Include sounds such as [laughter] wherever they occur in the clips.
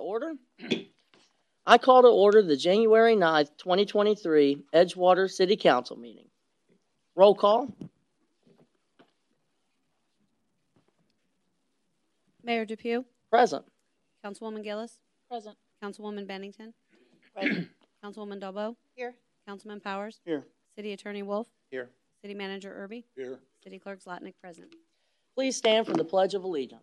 Order. I call to order the January 9th, 2023 Edgewater City Council meeting. Roll call. Mayor Depew, Present. Councilwoman Gillis, Present. Councilwoman Bennington, Present. [clears throat] Councilwoman Dalbo, Here. Councilman Powers, Here. City Attorney Wolf, Here. City Manager Irby, Here. City Clerk Zlatkin present. Please stand for the Pledge of Allegiance.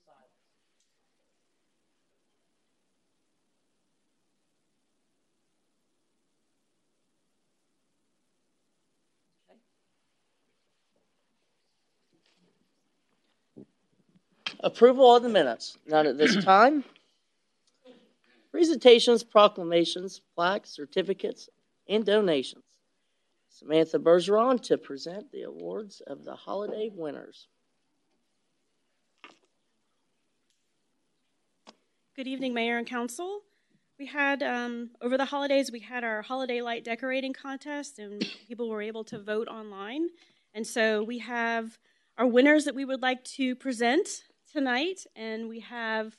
Approval of the minutes. None at this [clears throat] time. Presentations, proclamations, plaques, certificates, and donations. Samantha Bergeron to present the awards of the holiday winners. Good evening, Mayor and Council. We had, um, over the holidays, we had our holiday light decorating contest, and people were able to vote online. And so we have our winners that we would like to present tonight, and we have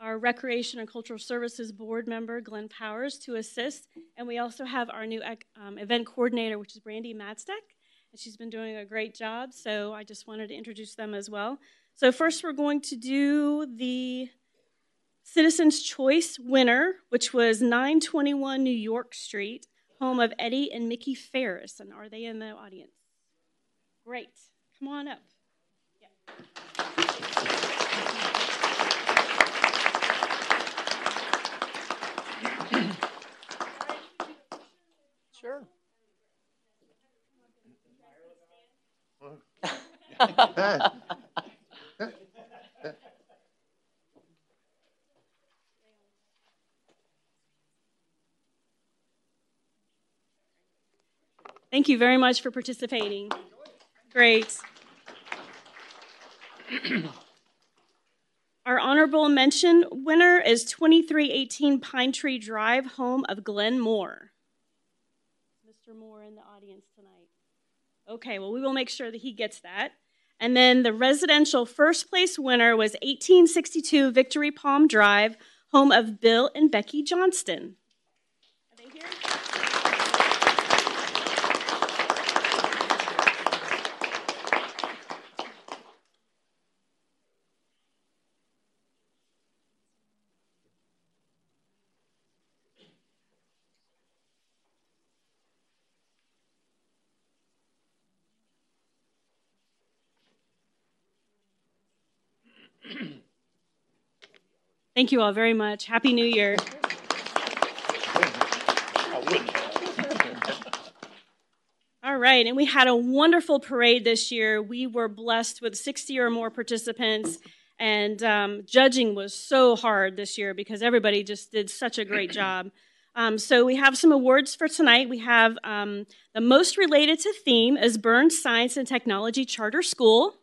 our Recreation and Cultural Services Board member, Glenn Powers, to assist. And we also have our new um, event coordinator, which is Brandy Madstek, and she's been doing a great job. So I just wanted to introduce them as well. So first, we're going to do the Citizens Choice winner, which was 921 New York Street, home of Eddie and Mickey Ferris. And are they in the audience? Great. Come on up. Sure. Thank you very much for participating. Great. Our honorable mention winner is 2318 Pine Tree Drive, home of Glenn Moore. Mr. Moore in the audience tonight. Okay, well, we will make sure that he gets that. And then the residential first place winner was 1862 Victory Palm Drive, home of Bill and Becky Johnston. [clears throat] Thank you all very much. Happy New Year. [laughs] All right, and we had a wonderful parade this year. We were blessed with 60 or more participants, and um, judging was so hard this year because everybody just did such a great [clears throat] job. Um, so we have some awards for tonight. We have um, the most related to theme is Burns Science and Technology Charter School.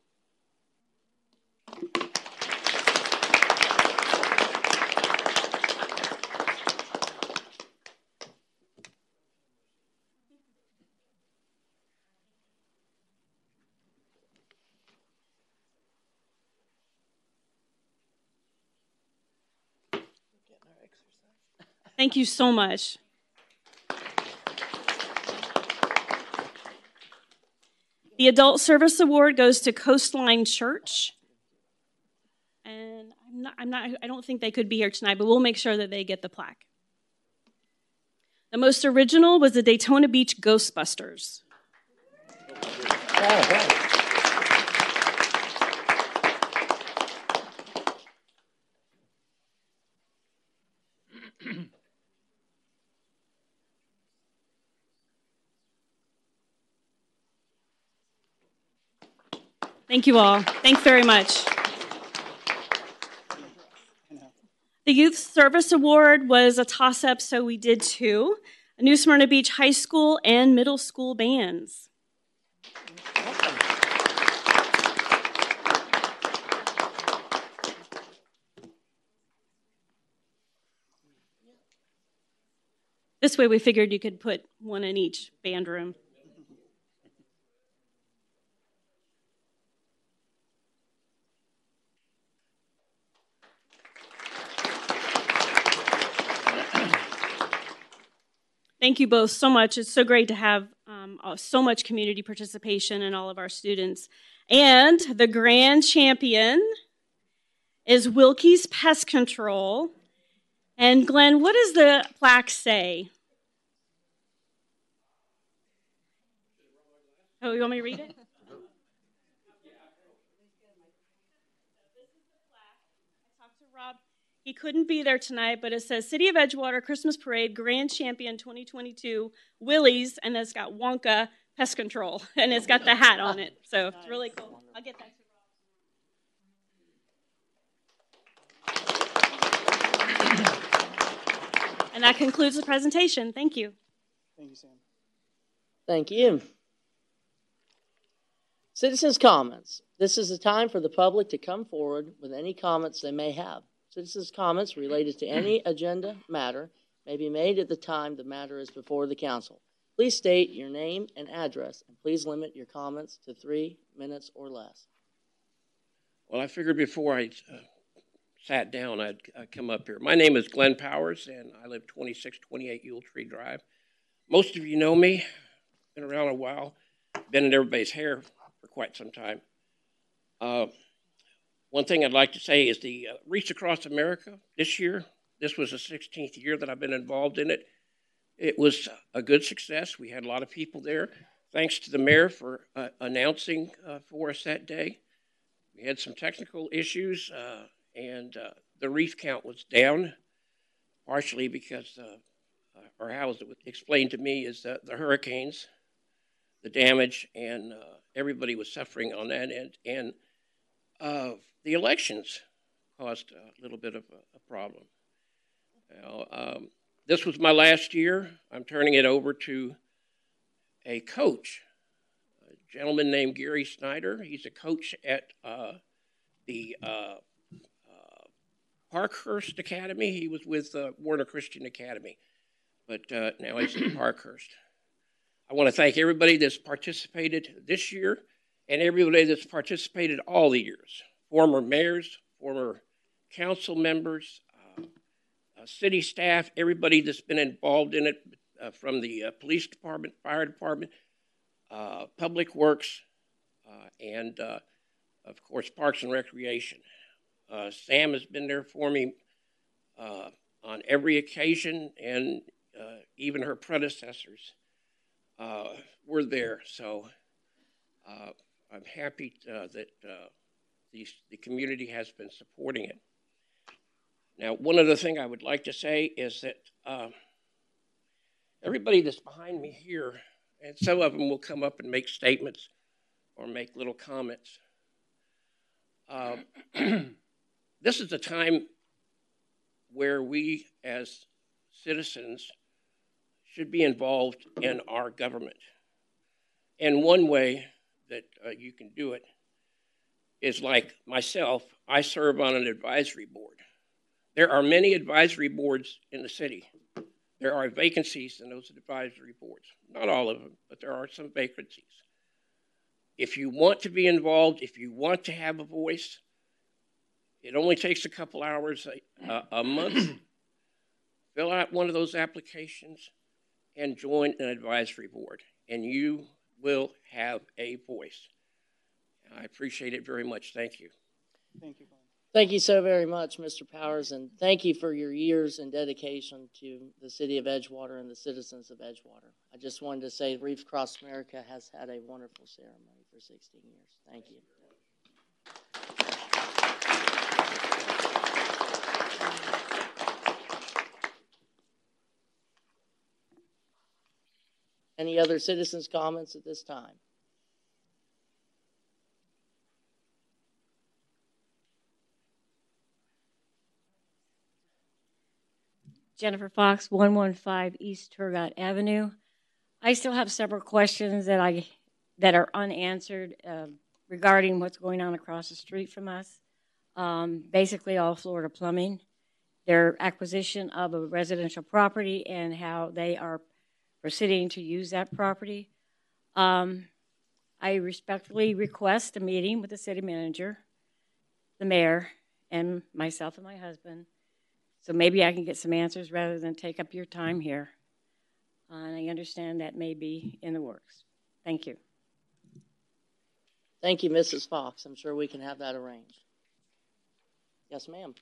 Thank you so much. The Adult Service Award goes to Coastline Church. And I'm not, I'm not, I don't think they could be here tonight, but we'll make sure that they get the plaque. The most original was the Daytona Beach Ghostbusters. Oh, Thank you all. Thanks very much. The Youth Service Award was a toss up, so we did two New Smyrna Beach High School and Middle School bands. This way, we figured you could put one in each band room. Thank you both so much. It's so great to have um, uh, so much community participation in all of our students. And the grand champion is Wilkie's Pest Control. And Glenn, what does the plaque say? Oh, you want me to read it? He couldn't be there tonight, but it says City of Edgewater Christmas Parade Grand Champion 2022 Willie's, and it's got Wonka Pest Control, [laughs] and it's got the hat on it. So it's really cool. I'll get that. [clears throat] And that concludes the presentation. Thank you. Thank you, Sam. Thank you. Citizens' comments. This is the time for the public to come forward with any comments they may have. Citizens' comments related to any [clears throat] agenda matter may be made at the time the matter is before the council. Please state your name and address, and please limit your comments to three minutes or less. Well, I figured before I uh, sat down, I'd, I'd come up here. My name is Glenn Powers, and I live 2628 Yule Tree Drive. Most of you know me, been around a while, been in everybody's hair for quite some time. Uh, one thing I'd like to say is the uh, Wreath Across America this year, this was the 16th year that I've been involved in it. It was a good success. We had a lot of people there. Thanks to the mayor for uh, announcing uh, for us that day. We had some technical issues, uh, and uh, the wreath count was down, partially because, uh, or how was it explained to me, is that the hurricanes, the damage, and everybody was suffering on that end. And uh, the elections caused a little bit of a, a problem. Now, um, this was my last year. I'm turning it over to a coach, a gentleman named Gary Snyder. He's a coach at uh, the uh, uh Parkhurst Academy. He was with uh, Warner Christian Academy, but uh, now he's at Parkhurst. I want to thank everybody that's participated this year and everybody that's participated all the years former mayors, former council members, uh, uh, city staff, everybody that's been involved in it uh, from the uh, police department, fire department, uh, public works, uh, and of course, Parks and Recreation. Sam has been there for me on every occasion, and even her predecessors were there. So I'm happy uh, that uh, the, the community has been supporting it. Now, one other thing I would like to say is that uh, everybody that's behind me here, and some of them will come up and make statements or make little comments. Uh, [clears throat] this is a time where we as citizens should be involved in our government. And one way that uh, you can do it is like myself, I serve on an advisory board. There are many advisory boards in the city. There are vacancies in those advisory boards. Not all of them, but there are some vacancies. If you want to be involved, if you want to have a voice, it only takes a couple hours a, a, month. Fill out one of those applications and join an advisory board, and you will have a voice. I appreciate it very much. Thank you. Thank you, Glenn. Thank you so very much, Mr. Powers, and thank you for your years and dedication to the city of Edgewater and the citizens of Edgewater. I just wanted to say Wreath Across America has had a wonderful ceremony for 16 years. Thank you. Any other citizens' comments at this time? Jennifer Fox, 115 East Turgot Avenue. I still have several questions that I that are unanswered uh, regarding what's going on across the street from us. Um, basically, all Florida plumbing, their acquisition of a residential property and how they are proceeding to use that property. Um, I respectfully request a meeting with the city manager, the mayor, and myself and my husband. So maybe I can get some answers rather than take up your time here. Uh, And I understand that may be in the works. Thank you. Thank you, Mrs. Fox. I'm sure we can have that arranged. Yes, ma'am.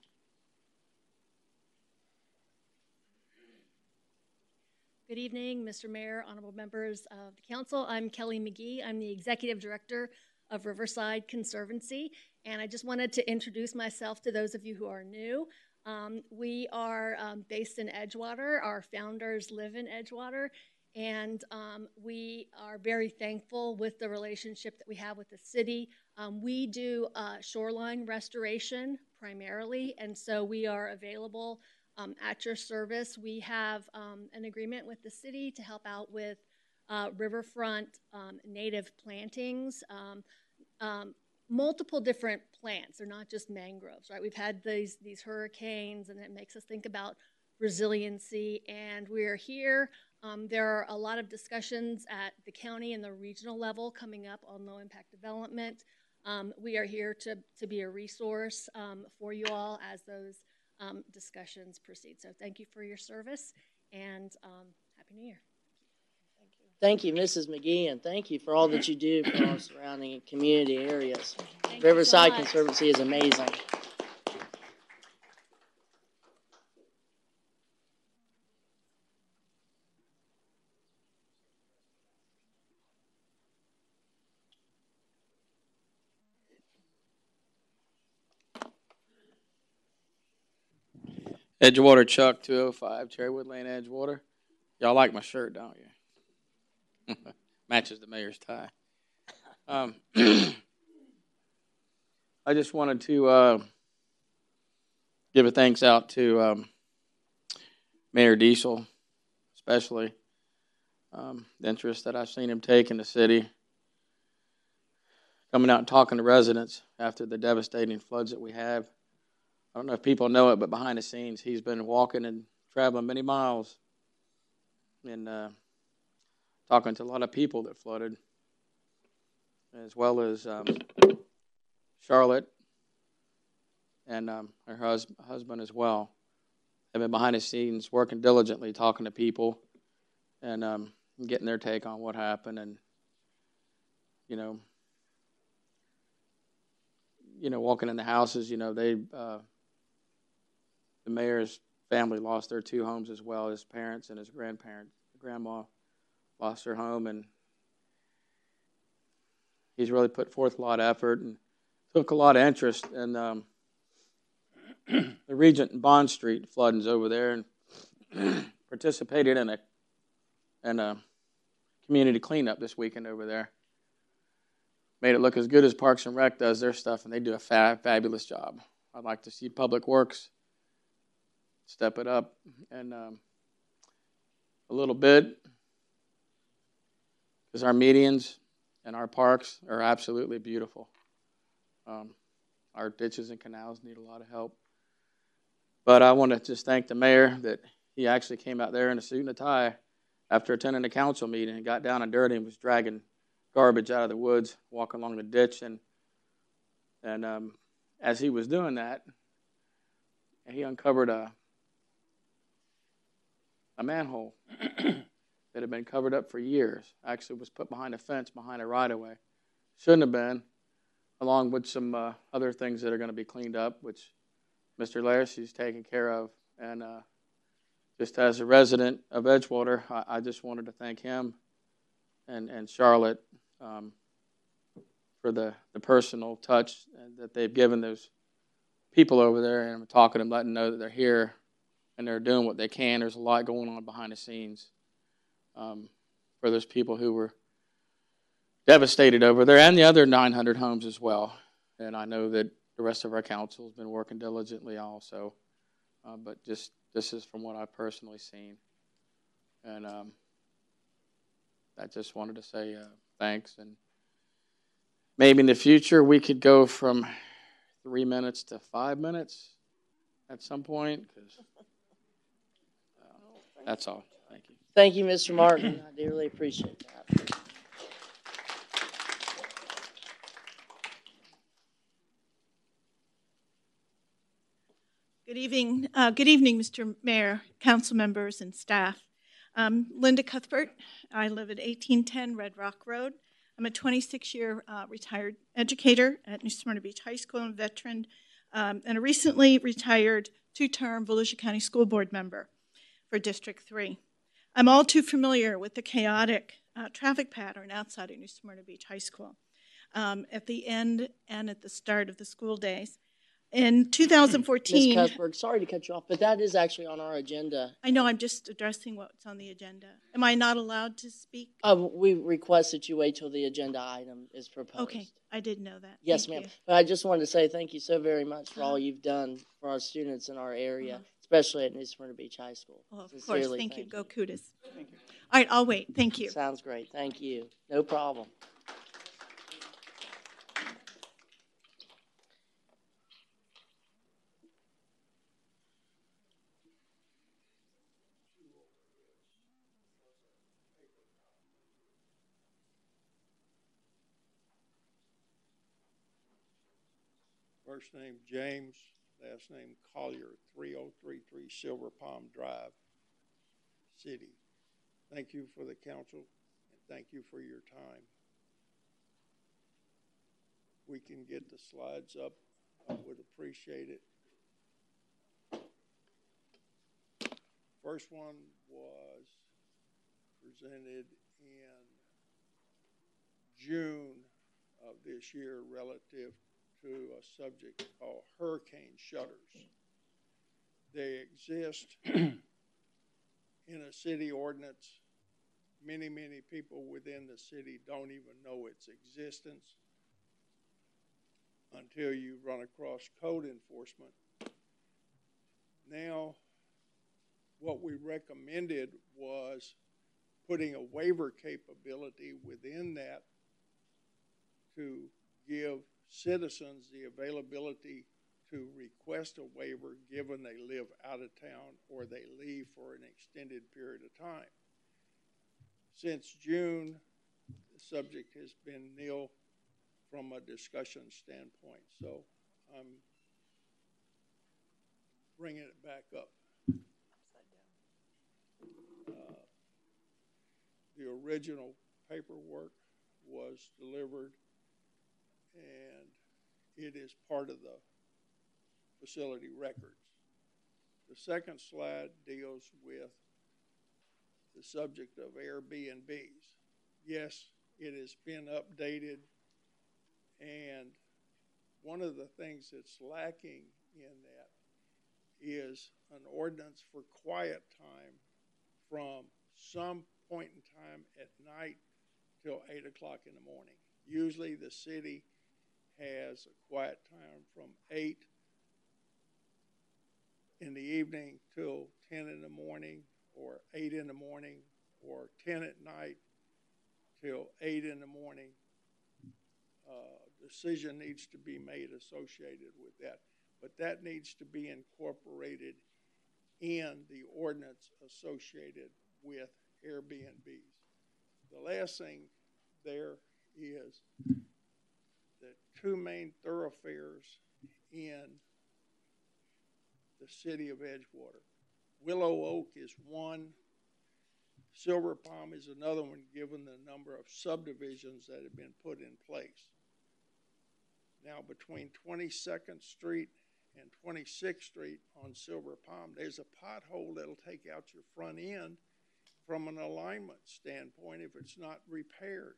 Good evening, Mr. Mayor, honorable members of the council. I'm Kelly McGee. I'm the executive director of Riverside Conservancy, and I just wanted to introduce myself to those of you who are new. Um, we are um, based in Edgewater. Our founders live in Edgewater, and um, we are very thankful with the relationship that we have with the city. Um, we do uh, shoreline restoration primarily, and so we are available um, at your service. We have um, an agreement with the city to help out with uh, riverfront um, native plantings, um, um, multiple different plants. They're not just mangroves, right? We've had these these hurricanes, and it makes us think about resiliency. And we're here. Um, there are a lot of discussions at the county and the regional level coming up on low impact development. Um, we are here to, to be a resource um, for you all as those um, discussions proceed. So thank you for your service and um, Happy New Year. Thank you, Thank you, Mrs. McGee, and thank you for all that you do for our surrounding community areas. Thank you so Riverside. Conservancy is amazing. Edgewater Chuck, 205, Cherrywood Lane, Edgewater. Y'all like my shirt, don't you? [laughs] Matches the mayor's tie. Um, [clears throat] I just wanted to uh, give a thanks out to um, Mayor Diezel, especially um, the interest that I've seen him take in the city. Coming out and talking to residents after the devastating floods that we have. I don't know if people know it, but behind the scenes, he's been walking and traveling many miles and uh, talking to a lot of people that flooded, as well as um, Charlotte and um, her hus- husband as well. They've been behind the scenes working diligently, talking to people and um, getting their take on what happened. And, you know, you know, walking in the houses, you know, they, uh, the mayor's family lost their two homes as well. His parents and his grandparents, grandma, lost her home, and he's really put forth a lot of effort and took a lot of interest in um, [clears throat] the Regent and Bond Street floodings over there, and [clears throat] participated in a in a community cleanup this weekend over there. Made it look as good as Parks and Rec does their stuff, and they do a fa- fabulous job. I'd like to see Public Works step it up and um, a little bit because our medians and our parks are absolutely beautiful. Um, our ditches and canals need a lot of help. But I want to just thank the mayor that he actually came out there in a suit and a tie after attending a council meeting and got down and dirty and was dragging garbage out of the woods, walking along the ditch. And, and um, as he was doing that, he uncovered a, a manhole [clears throat] that had been covered up for years. Actually, was put behind a fence behind a right of way. Shouldn't have been, along with some uh, other things that are going to be cleaned up, which Mr. Larissy's taking care of. And uh, just as a resident of Edgewater, I, I just wanted to thank him and, and Charlotte um, for the, the personal touch that they've given those people over there. And I'm talking to them, letting them know that they're here and they're doing what they can. There's a lot going on behind the scenes um, for those people who were devastated over there and the other 900 homes as well. And I know that the rest of our council has been working diligently also. Uh, but just this is from what I've personally seen. And um, I just wanted to say uh, thanks. And maybe in the future we could go from three minutes to five minutes at some point? 'Cause, uh, that's all. Thank you. Thank you, Mr. Martin. I dearly appreciate that. Good evening, uh, good evening, Mr. Mayor, council members, and staff. Um, Linda Cuthbert. I live at 1810 Red Rock Road. I'm a 26-year uh, retired educator at New Smyrna Beach High School and veteran, um, and a recently retired two-term Volusia County School Board member for District 3. I'm all too familiar with the chaotic uh, traffic pattern outside of New Smyrna Beach High School um, at the end and at the start of the school days. In Ms. 2014, Cuthbert, sorry to cut you off, but that is actually on our agenda. I know I'm just addressing what's on the agenda. Am I not allowed to speak? Uh, we request that you wait till the agenda item is proposed. Okay, I didn't know that. Yes, Thank ma'am. you. But I just wanted to say thank you so very much for all Uh-huh. you've done for our students in our area, Uh-huh. Especially at New Smyrna Beach High School. Well, of course, Sincerely, thank you. Go Cudas. All right, I'll wait. Thank you. Sounds great. Thank you. No problem. First name James, last name Collier, 3033 Silver Palm Drive, City. Thank you for the council and thank you for your time. We can get the slides up, I would appreciate it. First one was presented in June of this year relative to a subject called hurricane shutters. They exist [clears throat] in a city ordinance. Many, many people within the city don't even know its existence until you run across code enforcement. Now, what we recommended was putting a waiver capability within that to give citizens the availability to request a waiver given they live out of town or they leave for an extended period of time. Since June, the subject has been nil from a discussion standpoint, so I'm bringing it back up. Uh, The original paperwork was delivered and it is part of the facility records. The second slide deals with the subject of Airbnbs. Yes, it has been updated, and one of the things that's lacking in that is an ordinance for quiet time from some point in time at night till eight o'clock in the morning. Usually, the city has a quiet time from eight in the evening till ten in the morning, or eight in the morning, or ten at night till eight in the morning. Uh, decision needs to be made associated with that, but that needs to be incorporated in the ordinance associated with Airbnbs. The last thing there is two main thoroughfares in the city of Edgewater. Willow Oak is one. Silver Palm is another one, given the number of subdivisions that have been put in place. Now, between 22nd Street and 26th Street on Silver Palm, there's a pothole that'll take out your front end from an alignment standpoint if it's not repaired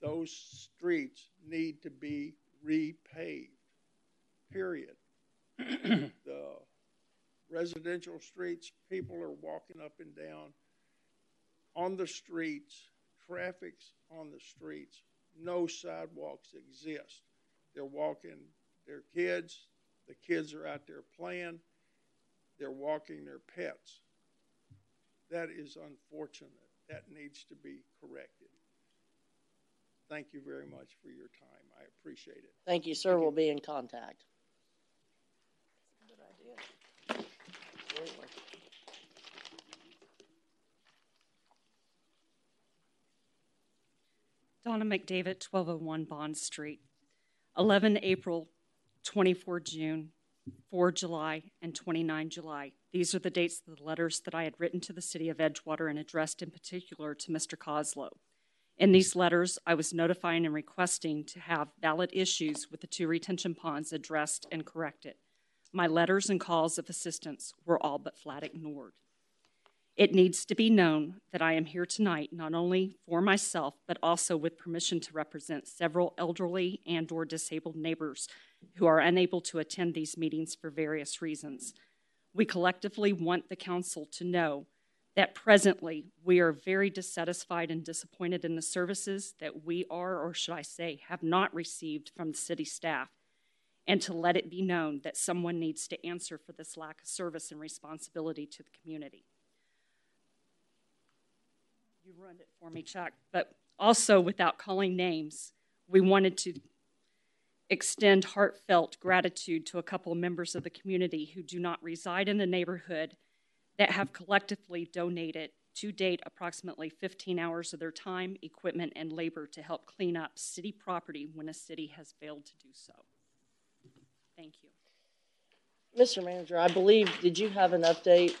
those streets need to be repaved, period. [clears throat] the residential streets, people are walking up and down on the streets, traffic's on the streets, no sidewalks exist. They're walking their kids, the kids are out there playing, they're walking their pets. That is unfortunate. That needs to be corrected. Thank you very much for your time. I appreciate it. Thank you, sir. We'll be in contact. Absolutely. Donna McDavid, 1201 Bond Street. 11 April, 24 June, 4 July, and 29 July. These are the dates of the letters that I had written to the City of Edgewater and addressed in particular to Mr. Coslow. In these letters, I was notifying and requesting to have valid issues with the two retention ponds addressed and corrected. My letters and calls of assistance were all but flat ignored. It needs to be known that I am here tonight not only for myself, but also with permission to represent several elderly and or disabled neighbors who are unable to attend these meetings for various reasons. We collectively want the council to know that presently we are very dissatisfied and disappointed in the services that we are, or should I say, have not received from the city staff, and to let it be known that someone needs to answer for this lack of service and responsibility to the community. You ruined it for me, Chuck. But also, without calling names, we wanted to extend heartfelt gratitude to a couple members of the community who do not reside in the neighborhood that have collectively donated to date approximately 15 hours of their time, equipment, and labor to help clean up city property when a city has failed to do so. Thank you. Mr. Manager, I believe, did you have an update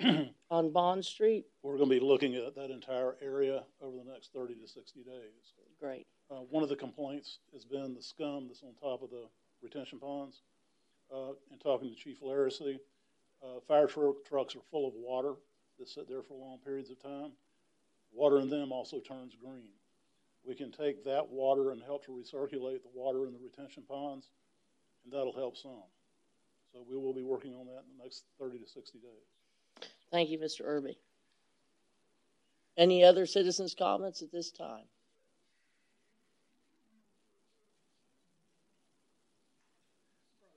[clears throat] on Bond Street? We're gonna be looking at that entire area over the next thirty to sixty days. Great. Uh, one of the complaints has been the scum that's on top of the retention ponds. Uh, and talking to Chief Laracy, uh, fire tru- trucks are full of water that sit there for long periods of time. Water in them also turns green. We can take that water and help to recirculate the water in the retention ponds, and that'll help some. So we will be working on that in the next thirty to sixty days. Thank you, Mr. Irby. Any other citizens' comments at this time?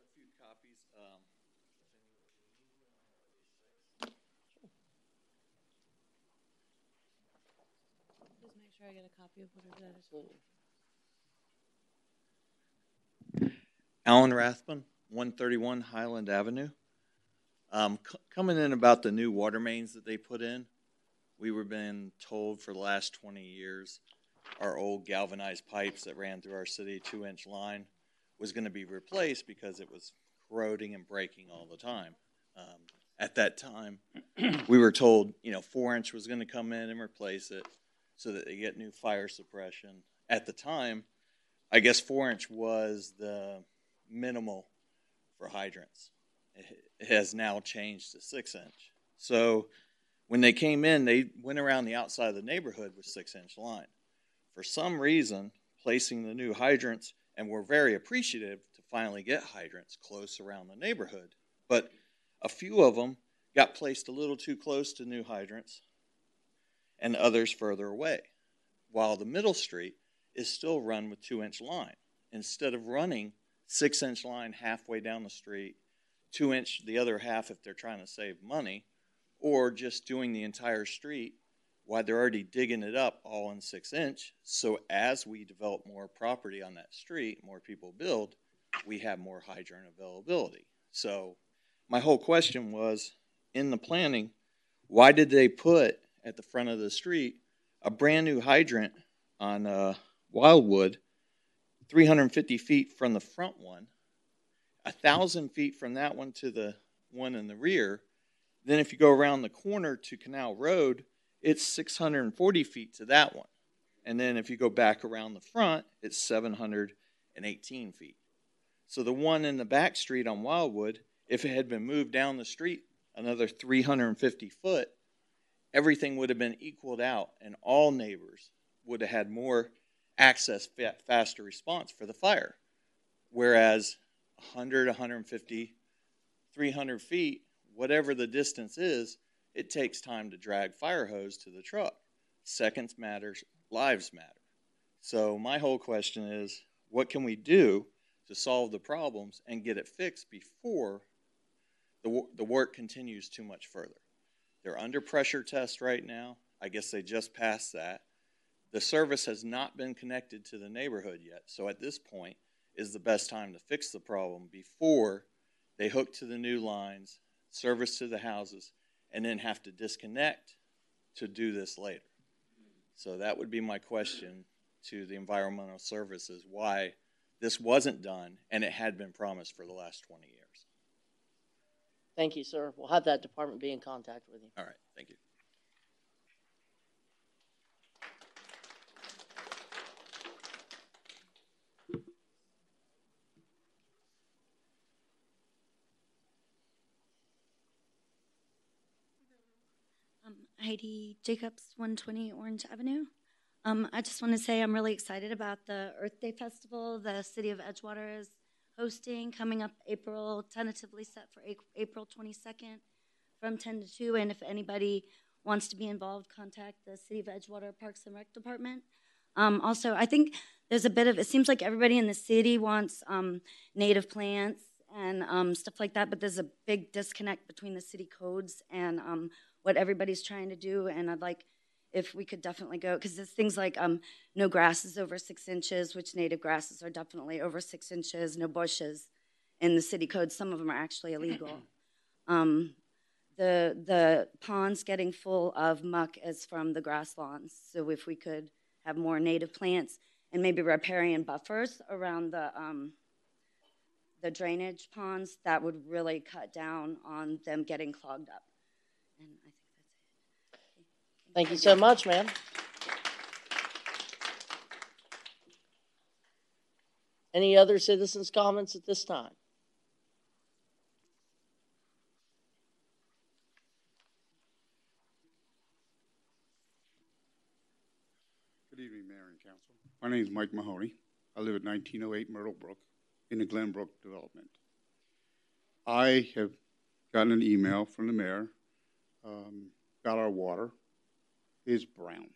a few copies. Um, Just make sure I get a copy of what it is. Alan Rathbun, 131 Highland Avenue. Um, c- coming in about the new water mains that they put in, we were being told for the last 20 years our old galvanized pipes that ran through our city, two inch line, was going to be replaced because it was corroding and breaking all the time. Um, at that time, we were told, you know, four inch was going to come in and replace it so that they get new fire suppression. At the time, I guess four inch was the minimal for hydrants. It has now changed to six inch. So when they came in, they went around the outside of the neighborhood with six inch line. For some reason, placing the new hydrants, and we're very appreciative to finally get hydrants close around the neighborhood. But a few of them got placed a little too close to new hydrants and others further away, while the middle street is still run with two inch line. Instead of running six inch line halfway down the street, two inch the other half if they're trying to save money, or just doing the entire street while they're already digging it up all in six inch. So as we develop more property on that street, more people build, we have more hydrant availability. So my whole question was in the planning, why did they put at the front of the street a brand new hydrant on uh, Wildwood, 350 feet from the front one, a thousand feet from that one to the one in the rear. Then, if you go around the corner to Canal Road, it's 640 feet to that one. And then, if you go back around the front, it's 718 feet. So, the one in the back street on Wildwood, if it had been moved down the street another 350 foot, everything would have been equaled out, and all neighbors would have had more access, faster response for the fire. Whereas 100, 150, 300 feet, whatever the distance is, it takes time to drag fire hose to the truck. Seconds matters, lives matter. So my whole question is, what can we do to solve the problems and get it fixed before the, the work continues too much further? They're under pressure test right now. I guess they just passed that. The service has not been connected to the neighborhood yet. So at this point is the best time to fix the problem before they hook to the new lines, service to the houses, and then have to disconnect to do this later. So that would be my question to the environmental services, why this wasn't done and it had been promised for the last 20 years. Thank you, sir. We'll have that department be in contact with you. All right, thank you. Um, Heidi Jacobs, 120 Orange Avenue. Um, I just want to say I'm really excited about the Earth Day Festival the City of Edgewater is hosting coming up April, tentatively set for April 22nd from 10 to 2. And if anybody wants to be involved, contact the City of Edgewater Parks and Rec Department. Um, also, I think there's a bit of, it seems like everybody in the city wants um, native plants and um, stuff like that, but there's a big disconnect between the city codes and um, what everybody's trying to do. And I'd like if we could definitely go, because there's things like um, no grasses over six inches, which native grasses are definitely over six inches, no bushes in the city code. Some of them are actually illegal. [clears throat] Um, the the ponds getting full of muck is from the grass lawns. So if we could have more native plants and maybe riparian buffers around the um, the drainage ponds, that would really cut down on them getting clogged up. And I think that's it. Thank you so much, ma'am. Any other citizens' comments at this time? Good evening, Mayor and Council. My name is Mike Mahoney. I live at 1908 Myrtle Brook in the Glenbrook development. I have gotten an email from the mayor um, about our water. It's brown.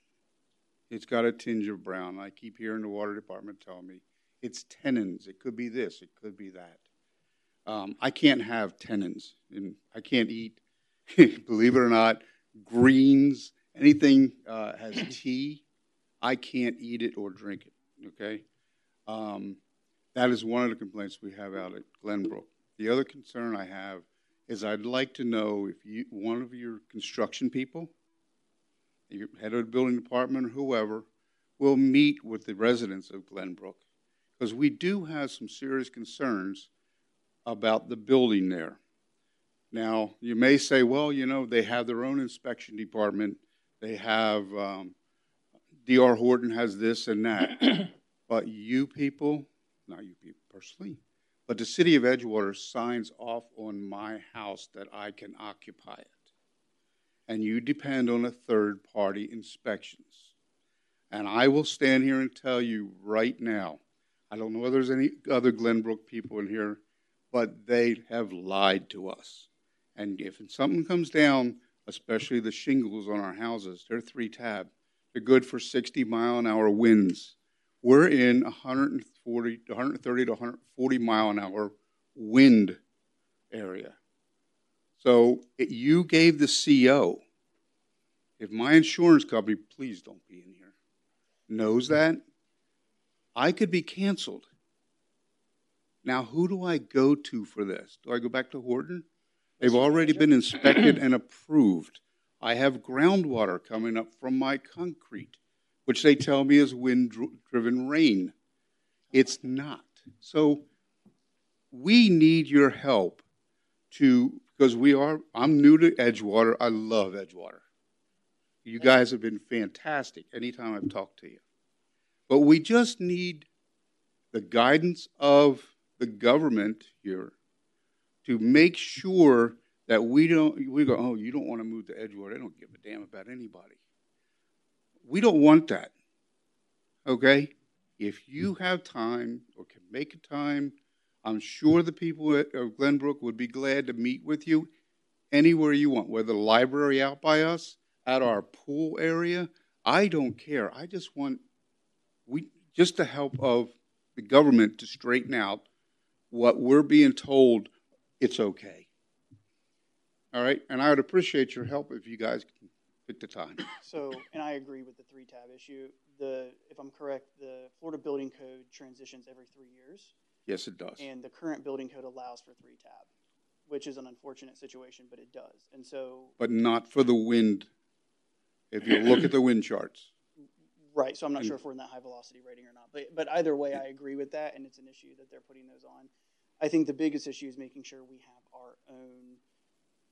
It's got a tinge of brown. I keep hearing the water department tell me it's tannins. It could be this. It could be that. Um, I can't have tannins, and I can't eat. [laughs] believe it or not, greens, anything uh, has [clears throat] tea. I can't eat it or drink it. Okay, um, that is one of the complaints we have out at Glenbrook. The other concern I have is I'd like to know if you, one of your construction people, your head of the building department or whoever, will meet with the residents of Glenbrook, because we do have some serious concerns about the building there. Now, you may say, well, you know, they have their own inspection department. They have, um, D.R. Horton has this and that. [clears throat] but you people, not you people personally, but the city of Edgewater signs off on my house that I can occupy it. And you depend on a third party inspections. And I will stand here and tell you right now, I don't know whether there's any other Glenbrook people in here, but they have lied to us. And if something comes down, especially the shingles on our houses, they're three tab. They're good for 60 mile an hour winds. We're in 140, 130 to 140 mile an hour wind area. So you gave the CO. If my insurance company, please don't be in here, knows that, I could be canceled. Now, who do I go to for this? Do I go back to Horton? They've already been inspected and approved. I have groundwater coming up from my concrete, which they tell me is wind driven rain. It's not. So we need your help to, because we are, I'm new to Edgewater. I love Edgewater. You guys have been fantastic anytime I've talked to you. But we just need the guidance of the government here to make sure that we don't we go oh you don't want to move to edgewater they don't give a damn about anybody we don't want that okay if you have time or can make a time i'm sure the people at, of glenbrook would be glad to meet with you anywhere you want whether the library out by us at our pool area i don't care i just want we just the help of the government to straighten out what we're being told it's okay. All right, and I would appreciate your help if you guys can pick the time. So, and I agree with the three tab issue. The, if I'm correct, the Florida Building Code transitions every three years, Yes, it does. and the current building code allows for three tab. which is an unfortunate situation, but it does. And so, but not for the wind. If you look at the wind charts. right, so I'm not sure if we're in that high velocity rating or not. But, but either way, I agree with that, and it's an issue that they're putting those on. I think the biggest issue is making sure we have our own,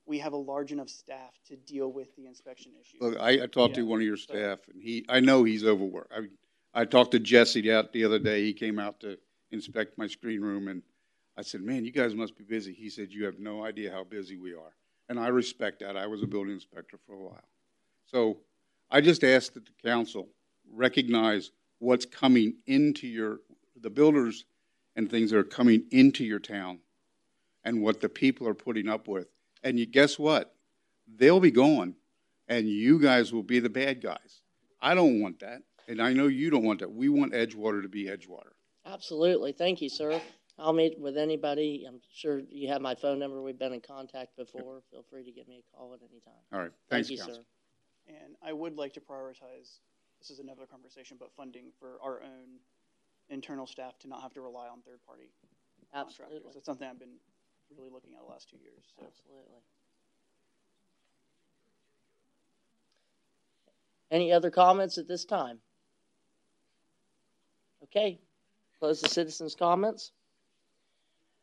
we have a large enough staff to deal with the inspection issue. Look, I, I talked to one of your staff, and he, I know he's overworked. I, I talked to Jesse out the other day. He came out to inspect my screen room, and I said, "Man, you guys must be busy." He said, "You have no idea how busy we are," and I respect that. I was a building inspector for a while, so I just ask that the council recognize what's coming into your, the builders and things that are coming into your town, and what the people are putting up with. And you guess what? They'll be gone and you guys will be the bad guys. I don't want that, and I know you don't want that. We want Edgewater to be Edgewater. Absolutely. Thank you, sir. I'll meet with anybody. I'm sure you have my phone number. We've been in contact before. Feel free to give me a call at any time. All right, Thank you, council. sir. And I would like to prioritize, this is another conversation, but funding for our own internal staff to not have to rely on third-party contractors. That's something I've been really looking at the last two years, so. Absolutely. Any other comments at this time? Okay, close the citizens' comments.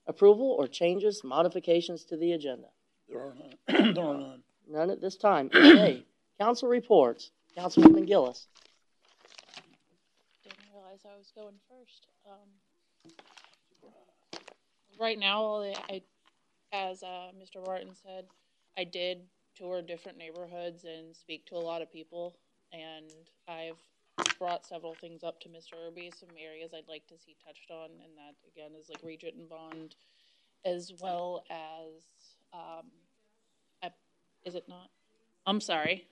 Approval or changes, modifications to the agenda? There are none. [clears throat] there are none. None at this time. [clears throat] Okay, council reports. Councilwoman Gillis. Didn't realize I was going first. Um, right now, I, I- as uh, Mr. Martin said, I did tour different neighborhoods and speak to a lot of people, and I've brought several things up to Mr. Irby, some areas I'd like to see touched on, and that again is like Regent and Bond, as well as um, I, is it not? I'm sorry.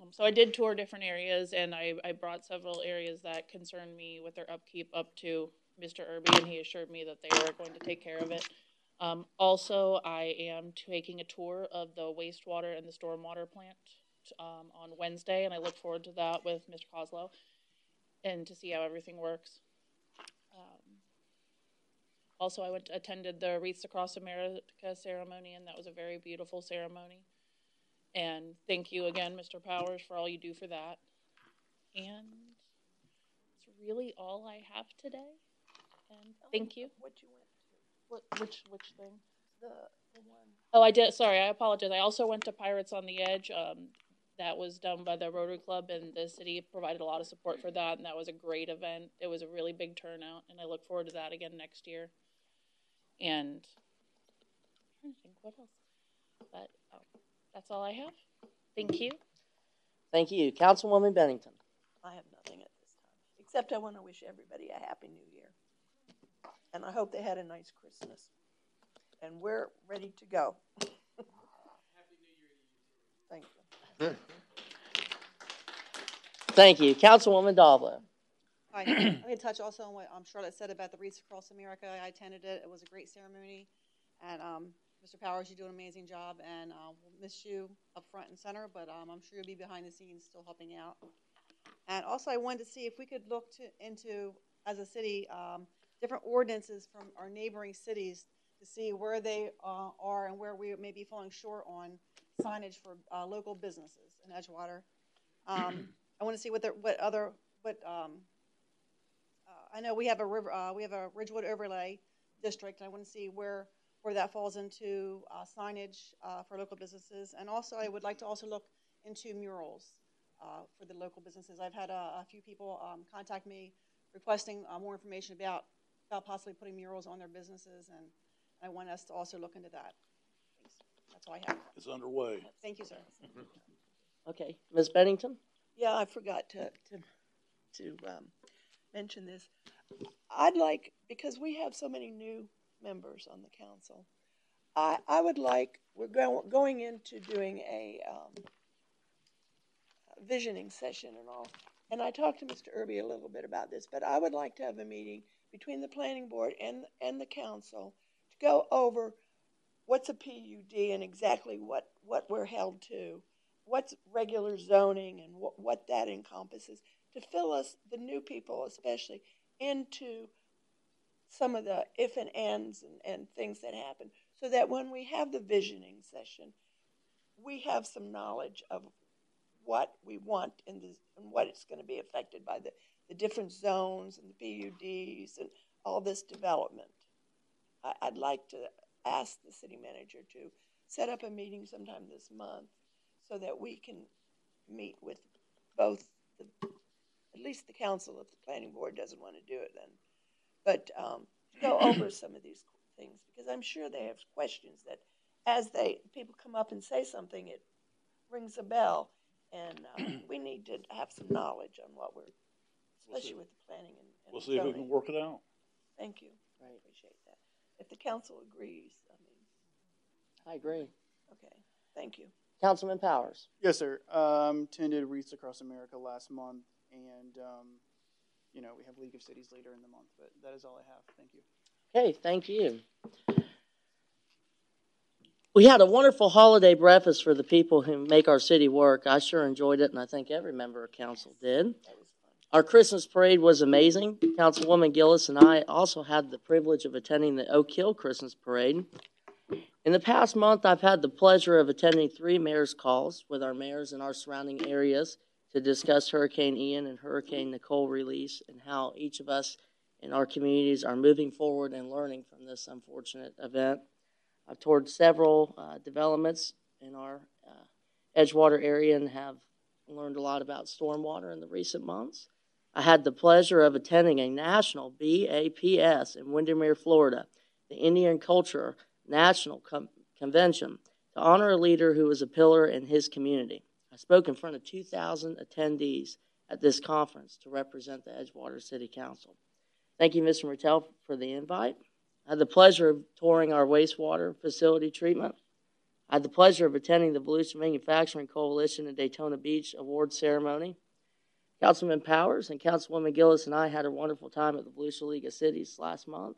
Um, so I did tour different areas, and I, I brought several areas that concern me with their upkeep up to Mr. Irby, and he assured me that they were going to take care of it. Um, also, I am taking a tour of the wastewater and the stormwater plant um, on Wednesday, and I look forward to that with Mr. Coslow and to see how everything works. Um, also, I went attended the Wreaths Across America ceremony, and that was a very beautiful ceremony. And thank you again, Mr. Powers, for all you do for that. And it's really all I have today. And thank you. What you went What, which, which thing? the the one. Oh, I did. Sorry, I apologize. I also went to Pirates on the Edge. Um, that was done by the Rotary Club, and the city provided a lot of support for that, and that was a great event. It was a really big turnout, and I look forward to that again next year. And I'm trying to think what else, but oh, that's all I have. Thank you. Thank you. Councilwoman Bennington. I have nothing at this time, except I want to wish everybody a happy new year. And I hope they had a nice Christmas. And we're ready to go. Happy New Year to you. Thank you. Thank you. Councilwoman Davila. Hi, [clears throat] I'm going to touch also on what um, Charlotte said about the Wreaths Across America. I attended it. It was a great ceremony. And um, Mr. Powers, you do an amazing job, and uh, we'll miss you up front and center, but um, I'm sure you'll be behind the scenes still helping out. And also, I wanted to see if we could look to, into, as a city, um, different ordinances from our neighboring cities to see where they uh, are and where we may be falling short on signage for uh, local businesses in Edgewater. Um, I want to see what, the, what other, what um, uh, I know we have a river, uh, we have a Ridgewood overlay district. and I want to see where where that falls into uh, signage uh, for local businesses, and also I would like to also look into murals uh, for the local businesses. I've had a, a few people um, contact me requesting more information about about possibly putting murals on their businesses, and I want us to also look into that. Thanks. That's all I have. It's underway. Thank you, sir. [laughs] Okay, Ms. Bennington. Yeah, I forgot to, to, to um, mention this. I'd like, because we have so many new members on the council, I, I would like, we're go, going into doing a um, visioning session and all. And I talked to Mr. Irby a little bit about this, but I would like to have a meeting between the planning board and, and the council to go over what's a PUD and exactly what, what we're held to, what's regular zoning and what, what that encompasses, to fill us, the new people especially, into some of the if and ands and, and things that happen, so that when we have the visioning session, we have some knowledge of what we want in the, and what it's going to be affected by the, the different zones and the PUDs and all this development. I, I'd like to ask the city manager to set up a meeting sometime this month so that we can meet with both the, at least the council if the planning board doesn't want to do it then. But um, go [clears throat] over some of these things because I'm sure they have questions that as they people come up and say something, it rings a bell, and uh, [clears throat] we need to have some knowledge on what we're, especially with the planning and, and We'll see if we can work it out. Thank you. I appreciate that. If the council agrees, I mean, I agree. okay. Thank you. Councilman Powers. Yes, sir. Um, attended Wreaths Across America last month, and um, you know we have League of Cities later in the month. But that is all I have. Thank you. Okay, thank you. We had a wonderful holiday breakfast for the people who make our city work. I sure enjoyed it, and I think every member of council did. Our Christmas parade was amazing. Councilwoman Gillis and I also had the privilege of attending the Oak Hill Christmas parade. In the past month, I've had the pleasure of attending three mayor's calls with our mayors in our surrounding areas to discuss Hurricane Ian and Hurricane Nicole release and how each of us in our communities are moving forward and learning from this unfortunate event. I've toured several uh, developments in our uh, Edgewater area and have learned a lot about stormwater in the recent months. I had the pleasure of attending a national BAPS in Windermere, Florida, the Indian Culture National Com- Convention, to honor a leader who was a pillar in his community. I spoke in front of 2,000 attendees at this conference to represent the Edgewater City Council. Thank you, Mr. Martell, for the invite. I had the pleasure of touring our wastewater facility treatment. I had the pleasure of attending the Volusia Manufacturing Coalition in Daytona Beach award ceremony. Councilman Powers and Councilwoman Gillis and I had a wonderful time at the Volusia League of Cities last month.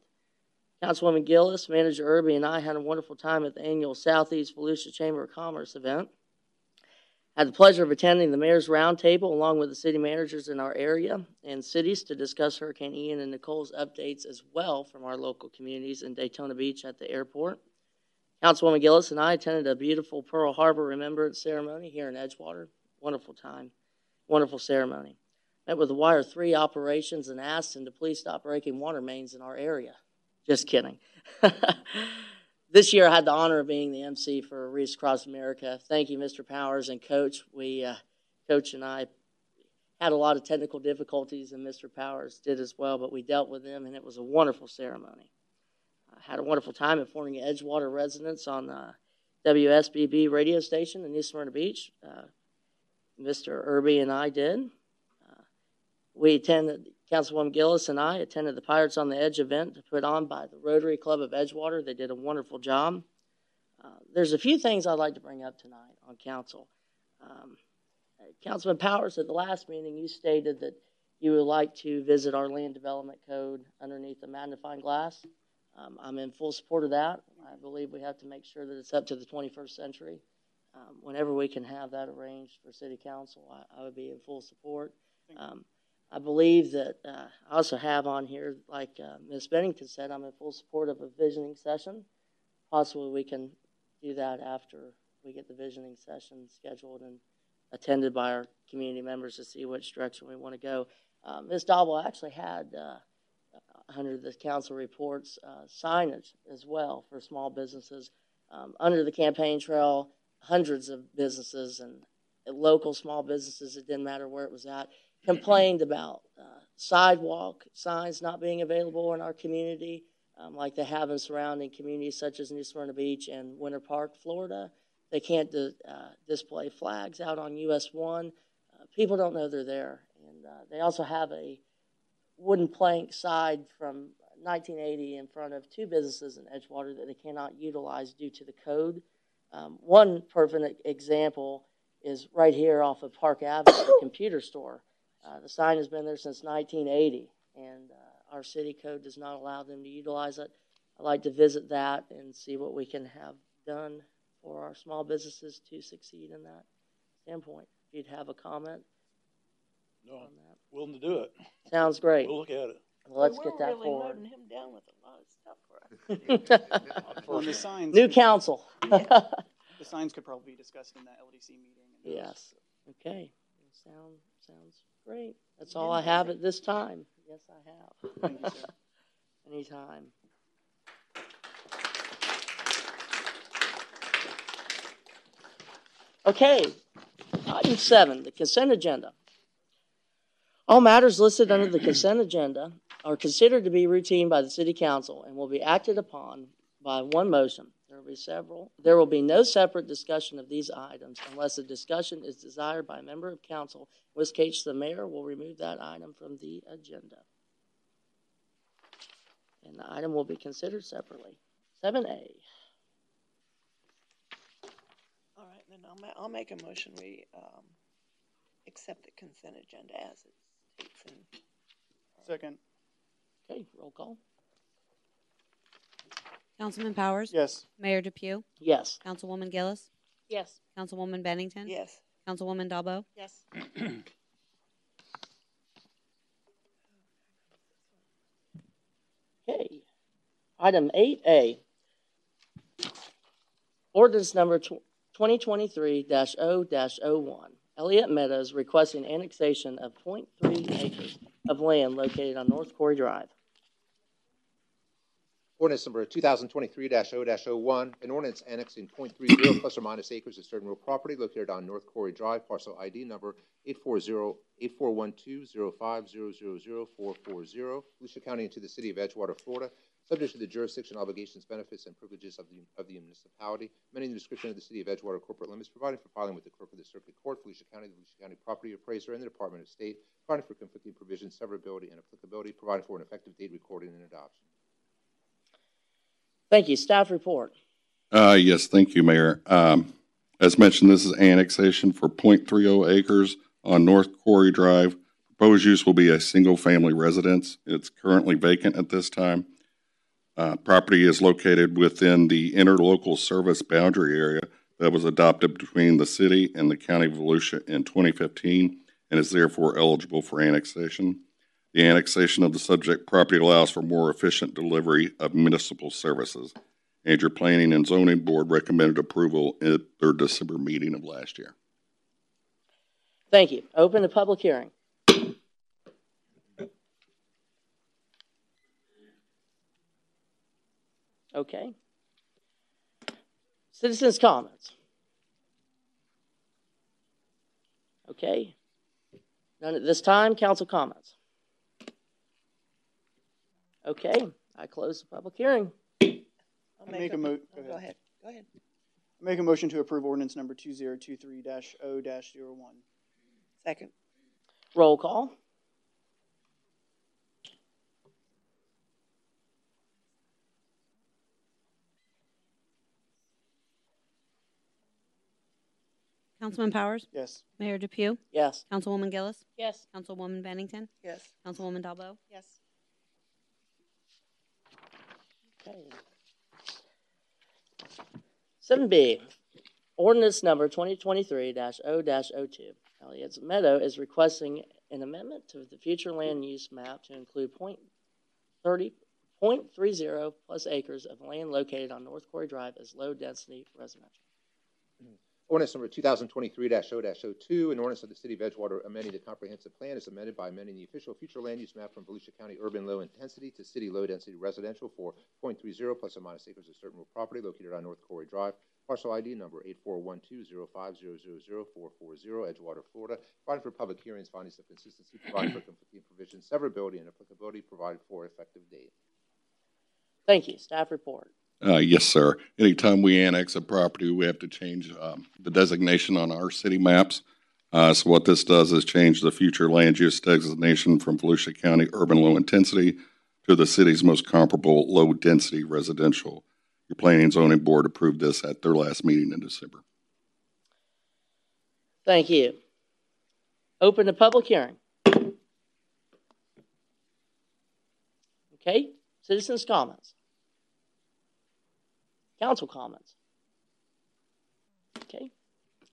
Councilwoman Gillis, Manager Irby, and I had a wonderful time at the annual Southeast Volusia Chamber of Commerce event. Had the pleasure of attending the Mayor's Roundtable along with the city managers in our area and cities to discuss Hurricane Ian and Nicole's updates as well from our local communities in Daytona Beach at the airport. Councilwoman Gillis and I attended a beautiful Pearl Harbor Remembrance ceremony here in Edgewater. Wonderful time, wonderful ceremony. Met with the Wire 3 operations and asked them to please stop breaking water mains in our area. Just kidding. [laughs] this year I had the honor of being the MC for Wreaths Across America. Thank you, Mr. Powers and Coach. We, uh, Coach and I, had a lot of technical difficulties, and Mr. Powers did as well, but we dealt with them, and it was a wonderful ceremony. I had a wonderful time informing Edgewater residents on the WSBB radio station in New Smyrna Beach. Uh, Mr. Irby and I did. Uh, we attended, Councilwoman Gillis and I attended the Pirates on the Edge event put on by the Rotary Club of Edgewater. They did a wonderful job. Uh, there's a few things I'd like to bring up tonight on council. Um, Councilman Powers, at the last meeting, you stated that you would like to visit our land development code underneath the magnifying glass. Um, I'm in full support of that. I believe we have to make sure that it's up to the 21st century. Um, whenever we can have that arranged for City Council, I, I would be in full support. Um, I believe that uh, I also have on here, like uh, Ms. Bennington said, I'm in full support of a visioning session. Possibly we can do that after we get the visioning session scheduled and attended by our community members to see which direction we want to go. Uh, Ms. Dobble actually had, uh, under the council reports, uh, signage as well for small businesses. Um, under the campaign trail, hundreds of businesses and local small businesses, it didn't matter where it was at, complained about uh, sidewalk signs not being available in our community, um, like they have in surrounding communities such as New Smyrna Beach and Winter Park, Florida. They can't uh, display flags out on US 1. Uh, people don't know they're there. And uh, they also have a wooden plank side from 1980 in front of two businesses in Edgewater that they cannot utilize due to the code. Um, one perfect example is right here off of Park Avenue, the [coughs] computer store. Uh, the sign has been there since 1980, and uh, our city code does not allow them to utilize it. I'd like to visit that and see what we can have done for our small businesses to succeed in that standpoint. If you'd have a comment No, on I'm that. willing to do it. Sounds great. We'll look at it. Well, let's We're get that really forward. loading him down with a lot of stuff for us. Well, the signs. New council. [laughs] The signs could probably be discussed in that LDC meeting. and those- Yes. Okay. Sound sounds great. That's all I have at this time. Yes, I have. Thank you, sir. [laughs] Anytime. Okay. Item seven, the consent agenda. All matters listed under the consent agenda are considered to be routine by the city council and will be acted upon by one motion. There will be several. There will be no separate discussion of these items unless a discussion is desired by a member of council, in which case the mayor will remove that item from the agenda. And the item will be considered separately. Seven A. All right, then I'll, ma- I'll make a motion, we, um, accept the consent agenda as it states in. Second. Okay, roll call. Councilman Powers? Yes. Mayor Depew? Yes. Councilwoman Gillis? Yes. Councilwoman Bennington? Yes. Councilwoman Dalbo? Yes. [clears throat] Okay. Item eight A. Ordinance number twenty twenty-three 0 one Elliott Meadows requesting annexation of 0.3 acres of land located on North Quarry Drive. Ordinance number two thousand twenty-three 0 one an ordinance annexing 0.30 plus or minus acres of certain real property located on North Quarry Drive, parcel ID number 840 8412 500 Volusia County into the city of Edgewater, Florida, subject to the jurisdiction, obligations, benefits, and privileges of the, of the municipality, amending the description of the city of Edgewater corporate limits, providing for filing with the clerk of the circuit court, Volusia County, the County property appraiser, and the Department of State, providing for conflicting provisions, severability, and applicability, providing for an effective date, recording, and adoption. Thank you. Staff report. Uh, yes, thank you, Mayor. Um, as mentioned, this is annexation for .30 acres on North Quarry Drive. Proposed use will be a single-family residence. It's currently vacant at this time. Uh, property is located within the interlocal service boundary area that was adopted between the city and the county of Volusia in 2015 and is therefore eligible for annexation. The annexation of the subject property allows for more efficient delivery of municipal services. And your Planning and Zoning Board recommended approval at their December meeting of last year. Thank you. Open the public hearing. Okay. Citizens' comments. Okay. None at this time. Council comments. Okay. I close the public hearing. I'll I make a mo- oh, Go ahead, go ahead. I make a motion to approve ordinance number two zero two three dash O dash zero one. Second. Roll call. Councilman Powers? Yes. Mayor Depew? Yes. Councilwoman Gillis? Yes. Councilwoman Bennington? Yes. Councilwoman Dalbo? Yes. Okay. Seven B, ordinance number twenty twenty-three 0 2 Elliott's Meadow is requesting an amendment to the future land use map to include point thirty, point three zero plus acres of land located on North Quarry Drive as low-density residential. Hmm. Ordinance number two thousand twenty-three 0 2 an ordinance of the city of Edgewater amending the comprehensive plan is amended by amending the official future land use map from Volusia County urban low intensity to city low density residential for 0.30 plus or minus acres of certain real property located on North Quarry Drive, parcel ID number eight four one two zero five zero zero zero four four zero, Edgewater, Florida, providing for public hearings, findings of consistency, providing for conflicting provisions, severability, and applicability, provided for effective date. Thank you. Staff report. Uh, yes, sir. Anytime we annex a property, we have to change um, the designation on our city maps. Uh, so what this does is change the future land use designation from Volusia County urban low intensity to the city's most comparable low density residential. Your Planning and Zoning Board approved this at their last meeting in December. Thank you. Open the public hearing. Okay, citizens' comments. Council comments. Okay,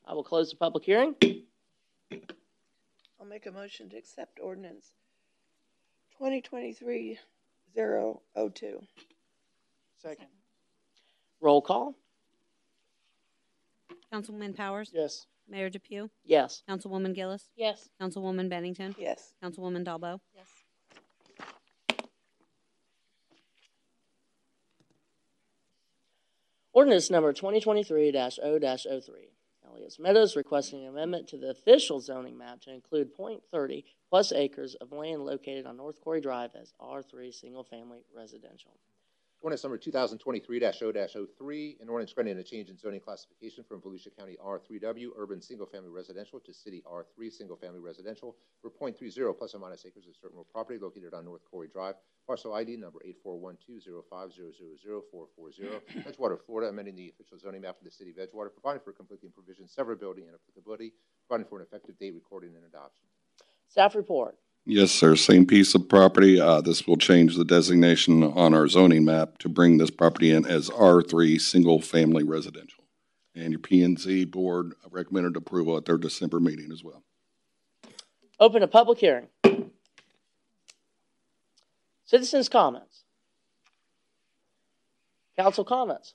I will close the public hearing. I'll make a motion to accept ordinance twenty twenty-three zero oh two. Second. Roll call? Councilman Powers? Yes. Mayor Depew? Yes. Councilwoman Gillis? Yes. Councilwoman Bennington? Yes. Councilwoman Dalbo? Yes. Ordinance number 2023-0-03. Elias Meadows requesting an amendment to the official zoning map to include .30 plus acres of land located on North Quarry Drive as R3 Single Family Residential. Ordinance number 2023-0-03, an ordinance granting a change in zoning classification from Volusia County R3W Urban Single Family Residential to City R3 Single Family Residential for .30 plus or minus acres of certain real property located on North Quarry Drive, parcel ID number 8412050000440, Edgewater, Florida, amending the official zoning map of the City of Edgewater, providing for conflicting provisions, severability, and applicability, providing for an effective date, recording, and adoption. Staff report. Yes, sir. Same piece of property. Uh, this will change the designation on our zoning map to bring this property in as R3 single family residential. And your P and Z board recommended approval at their December meeting as well. Open a public hearing. Citizens' comments. Council comments.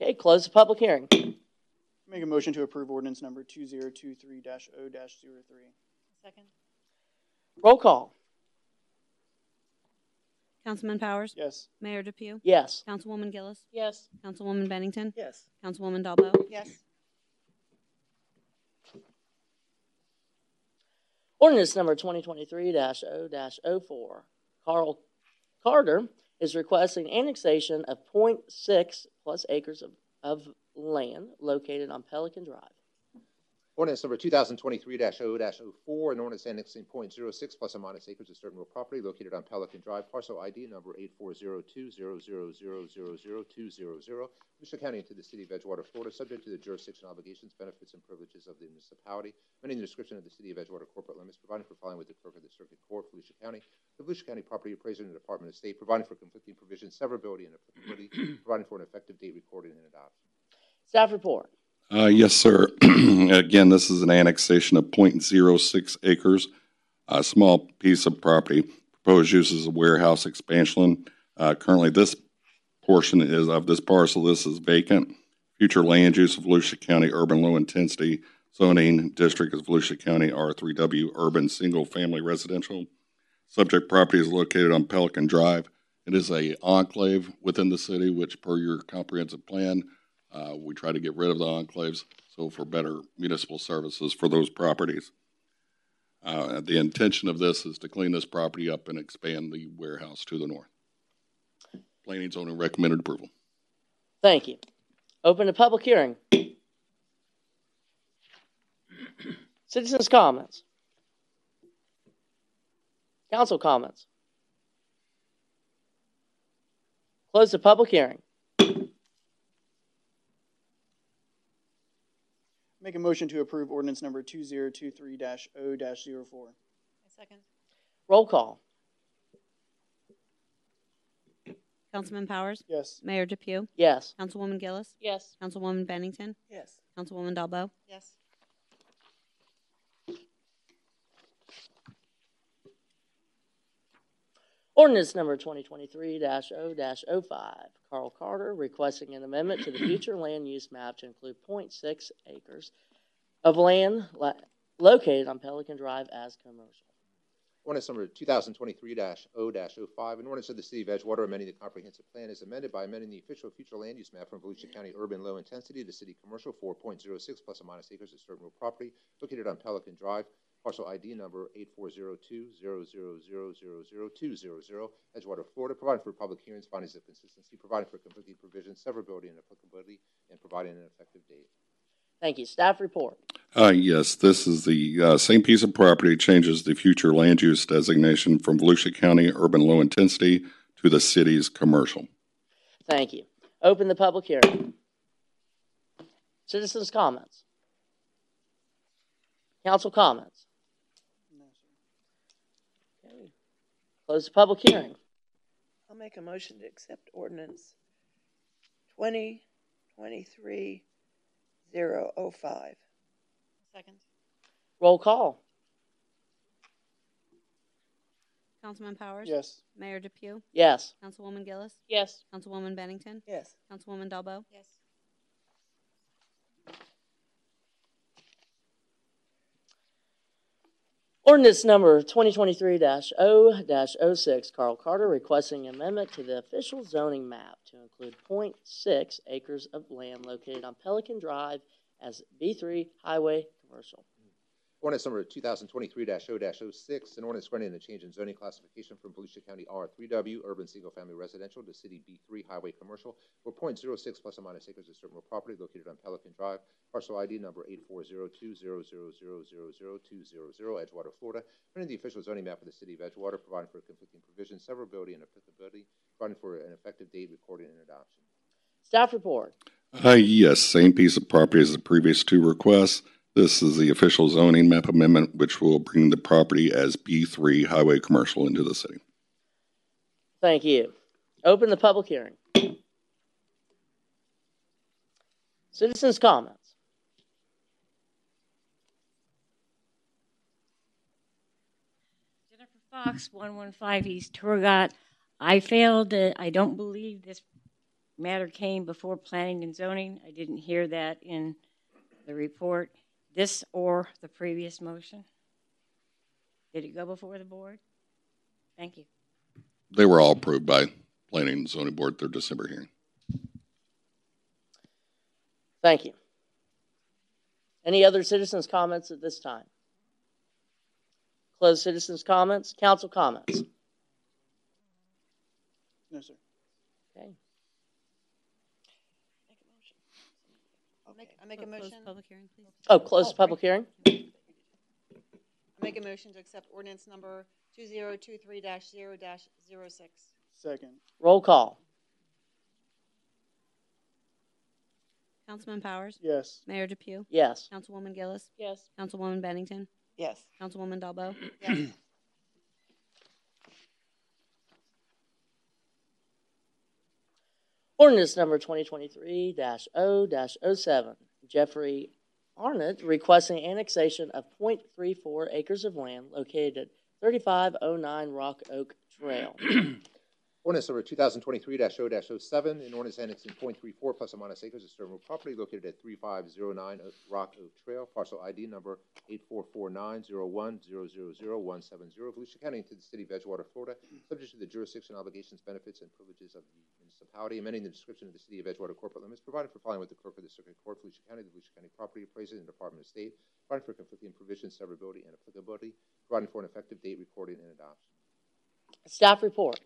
Okay, close the public hearing. Make a motion to approve ordinance number 2023 0 03. Second. Roll call. Councilman Powers? Yes. Mayor Depew? Yes. Councilwoman Gillis? Yes. Councilwoman Bennington? Yes. Councilwoman Dalbo? Yes. Ordinance number 2023-0-04. Carl Carter is requesting annexation of .6 plus acres of, of land located on Pelican Drive. Ordinance number 2023-0-04, an ordinance annexing .06 plus or minus acres of certain real property located on Pelican Drive, parcel ID number 84020000200, Volusia County into the city of Edgewater, Florida, subject to the jurisdiction, obligations, benefits, and privileges of the municipality, amending the description of the city of Edgewater corporate limits, providing for filing with the clerk of the circuit court, Volusia County, the Volusia County Property Appraiser and the Department of State, providing for conflicting provisions, severability, and applicability, providing for an effective date, recording, and adoption. Staff report. Uh, yes, sir. [clears throat] Again, this is an annexation of .06 acres, a small piece of property. Proposed use is a warehouse expansion. Uh, currently, this portion is of this parcel. This is vacant. Future land use of Volusia County urban low intensity zoning district is Volusia County R3W urban single family residential. Subject property is located on Pelican Drive. It is a enclave within the city, which per your comprehensive plan, uh, we try to get rid of the enclaves, so for better municipal services for those properties. Uh, the intention of this is to clean this property up and expand the warehouse to the north. Planning zoning recommended approval. Thank you. Open the public hearing. [clears throat] Citizens' comments. Council comments. Close the public hearing. Make a motion to approve ordinance number two zero two three dash O dash zero four. Second. Roll call. Councilman Powers? Yes. Mayor Depew? Yes. Councilwoman Gillis? Yes. Councilwoman Bennington? Yes. Councilwoman Dalbo? Yes. Ordinance number 2023-0-05. Carl Carter requesting an amendment to the [clears throat] future land use map to include .6 acres of land la- located on Pelican Drive as commercial. Ordinance number 2023-0-05, an ordinance of the City of Edgewater amending the comprehensive plan is amended by amending the official future land use map from Volusia County urban low intensity to city commercial 4.06 plus or minus acres of certain real property located on Pelican Drive, parcel ID number 8402000000200, Edgewater, Florida, providing for public hearings, findings of consistency, providing for conflicting provisions, severability, and applicability, and providing an effective date. Thank you. Staff report. Uh, yes, this is the uh, same piece of property, changes the future land use designation from Volusia County urban low intensity to the city's commercial. Thank you. Open the public hearing. Citizens' comments. Council comments. Close the public hearing. I'll make a motion to accept ordinance twenty twenty-three zero oh five. Second. Roll call. Councilman Powers? Yes. Mayor Depew? Yes. Councilwoman Gillis? Yes. Councilwoman Bennington? Yes. Councilwoman Dalbo? Yes. Ordinance number 2023-0-06, Carl Carter requesting amendment to the official zoning map to include .6 acres of land located on Pelican Drive as B3 Highway Commercial. Ordinance number 2023-0-06, an ordinance granting a change in zoning classification from Volusia County R3W Urban Single Family Residential to City B3 Highway Commercial for .06 plus or minus acres of certain real property located on Pelican Drive, parcel ID number 8402000000200, Edgewater, Florida, printing the official zoning map of the City of Edgewater, providing for conflicting provisions, severability, and applicability, providing for an effective date, recording, and adoption. Staff report. Uh, yes, same piece of property as the previous two requests. This is the official zoning map amendment, which will bring the property as B3 Highway Commercial into the city. Thank you. Open the public hearing. Citizens' comments. Jennifer Fox, 115 East Turgot. I failed, to- I don't believe this matter came before planning and zoning. I didn't hear that in the report. This or the previous motion? Did it go before the board? Thank you. They were all approved by Planning and Zoning Board at their December hearing. Thank you. Any other citizens' comments at this time? Close citizens' comments. Council comments. No, sir. Okay. I'll make, I make a oh, Close motion, Public hearing, please. Oh, close the public hearing. I make a motion to accept ordinance number two zero two three dash zero dash zero six. Second. Roll call. Councilman Powers? Yes. Mayor Depew? Yes. Councilwoman Gillis? Yes. Councilwoman Bennington? Yes. Councilwoman Dalbo? Yes. [clears throat] Ordinance number 2023-0-07, Jeffrey Arnott requesting annexation of .34 acres of land located at 3509 Rock Oak Trail. [clears throat] Ordinance number 2023-0-07, an ordinance annexing .34 plus or minus acres of certain property located at 3509 Oak- Rock Oak Trail, parcel ID number 8449010000170, Volusia County to the city of Edgewater, Florida, subject to the jurisdiction, obligations, benefits, and privileges of the municipality, amending the description of the city of Edgewater corporate limits, providing for filing with the clerk of the circuit court, Volusia County, the Volusia County Property Appraiser, and Department of State, providing for conflicting provisions, severability, and applicability, providing for an effective date, recording, and adoption. Staff report.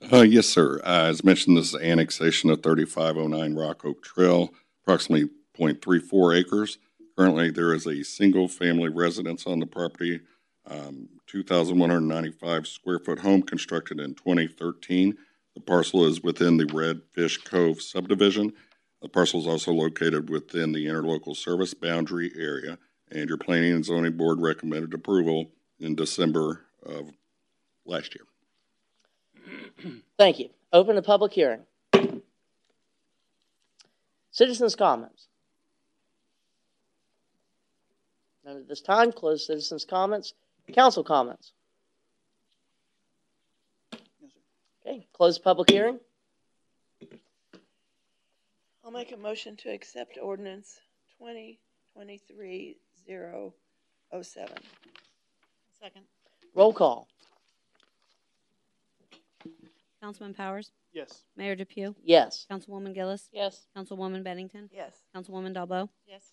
Uh, yes, sir. Uh, as mentioned, this is annexation of 3509 Rock Oak Trail, approximately 0.34 acres. Currently, there is a single-family residence on the property, um, 2,195 square foot home constructed in 2013. The parcel is within the Redfish Cove subdivision. The parcel is also located within the interlocal service boundary area, and your Planning and Zoning Board recommended approval in December of last year. Thank you. Open the public hearing. Citizens' comments. None at this time. Close citizens' comments. Council comments. Okay, close public hearing. I'll make a motion to accept ordinance twenty twenty-three zero oh seven. Second. Roll call. Councilman Powers? Yes. Mayor Depew? Yes. Councilwoman Gillis? Yes. Councilwoman Bennington? Yes. Councilwoman Dalbo? Yes.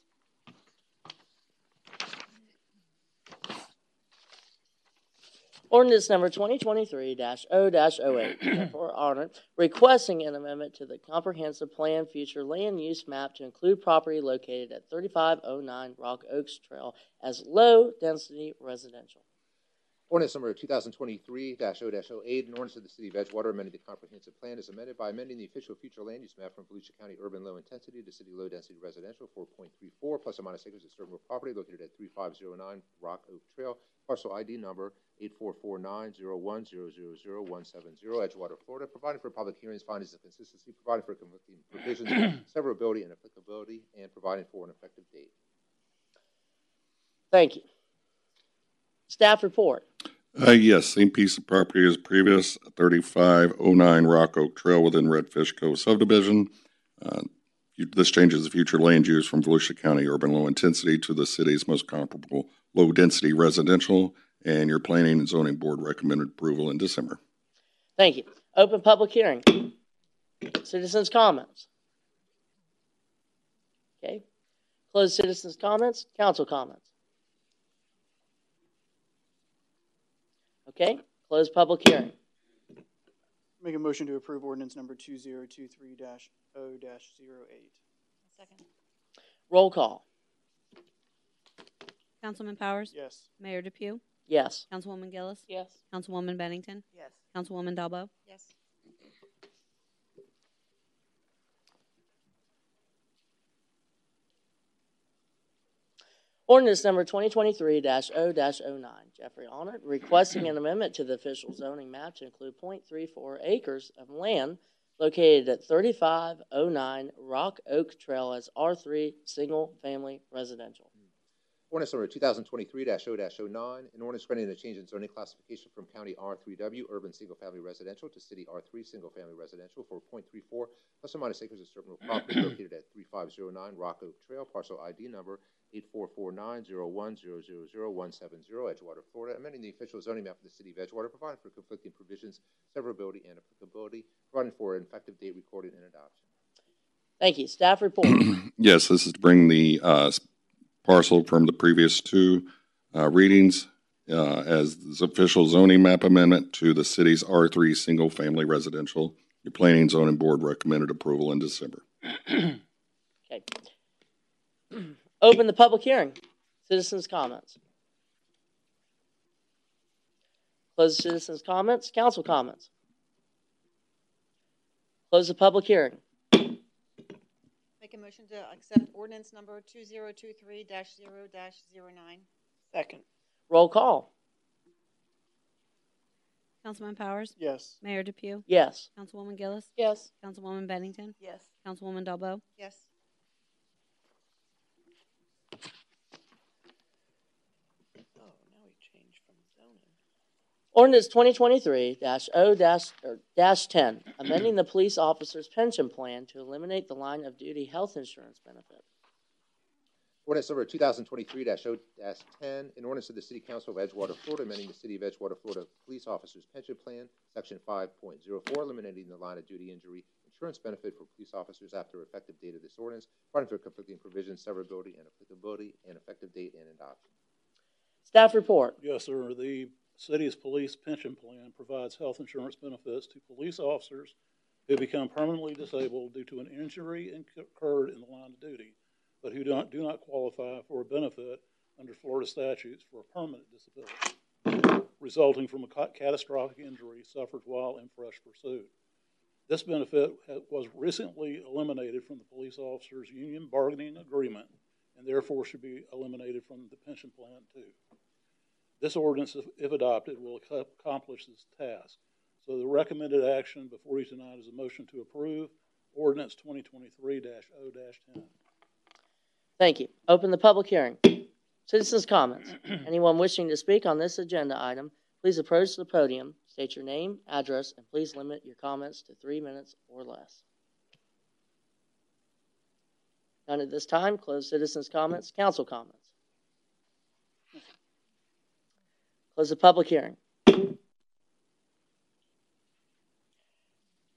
Ordinance number 2023-0-08, Jennifer Arnott, requesting an amendment to the comprehensive plan future land use map to include property located at 3509 Rock Oaks Trail as low-density residential. Ordinance number 2023-0-08, an ordinance of the City of Edgewater amending the comprehensive plan is amended by amending the official future land use map from Volusia County urban low intensity to city low density residential 4.34 plus or minus acres of certain real property located at 3509 Rock Oak Trail, parcel ID number 8449010000170, Edgewater, Florida, providing for public hearings, findings of consistency, providing for conflicting [clears throat] provisions, severability, and applicability, and providing for an effective date. Thank you. Staff report. Uh, yes, same piece of property as previous, 3509 Rock Oak Trail within Redfish Cove subdivision. Uh, This changes the future land use from Volusia County urban low intensity to the city's most comparable low-density residential, and your planning and zoning board recommended approval in December. Thank you. Open public hearing. Citizens' comments. Okay. Close citizens' comments. Council comments. Okay. Close public hearing. Make a motion to approve ordinance number two zero two three dash O dash zero eight. Second. Roll call. Councilman Powers? Yes. Mayor Depew? Yes. Councilwoman Gillis? Yes. Councilwoman Bennington? Yes. Councilwoman Dalbo? Yes. Ordinance number 2023-0-09. Jeffrey Arnott requesting an amendment to the official zoning map to include .34 acres of land located at 3509 Rock Oak Trail as R3 Single Family Residential. Ordinance number 2023-0-09, an ordinance granting a change in zoning classification from County R3W Urban Single Family Residential to City R3 Single Family Residential for .34 plus or minus acres of certain property located at 3509 Rock Oak Trail, parcel ID number 844901000170, Edgewater, Florida, amending the official zoning map of the City of Edgewater, providing for conflicting provisions, severability, and applicability, providing for an effective date recording and adoption. Thank you. Staff report. [clears throat] Yes, this is to bring the uh, parcel from the previous two uh, readings uh, as this official zoning map amendment to the city's R3 Single Family Residential. Your Planning Zoning Board recommended approval in December. [clears throat] Okay. [clears throat] Open the public hearing. Citizens' comments. Close the citizens' comments. Council comments. Close the public hearing. Make a motion to accept ordinance number two zero two three dash zero dash zero nine. Second. Roll call. Councilman Powers? Yes. Mayor Depew? Yes. Councilwoman Gillis? Yes. Councilwoman Bennington? Yes. Councilwoman Dalbo? Yes. Oh, now we changed from zoning. Ordinance 2023-0-10, [clears throat] amending the police officer's pension plan to eliminate the line of duty health insurance benefit. Ordinance number 2023-0-10, an ordinance of the City Council of Edgewater, Florida, amending the City of Edgewater, Florida Police Officers Pension Plan, Section 5.04, eliminating the line of duty injury insurance benefit for police officers after effective date of this ordinance, providing for conflicting provisions, severability, and applicability, and effective date and adoption. Staff report. Yes, sir. The city's police pension plan provides health insurance benefits to police officers who become permanently disabled due to an injury incurred in the line of duty, but who don't, do not qualify for a benefit under Florida statutes for a permanent disability resulting from a catastrophic injury suffered while in fresh pursuit. This benefit was recently eliminated from the police officers' union bargaining agreement and therefore should be eliminated from the pension plan too. This ordinance, if- adopted, will accomplish this task. So the recommended action before you tonight is a motion to approve ordinance twenty twenty-three 0 ten. Thank you. Open the public hearing. Citizens' comments. [clears throat] Anyone wishing to speak on this agenda item, please approach the podium, state your name, address, and please limit your comments to three minutes or less. None at this time. Close citizens' comments. Council comments. Close the public hearing.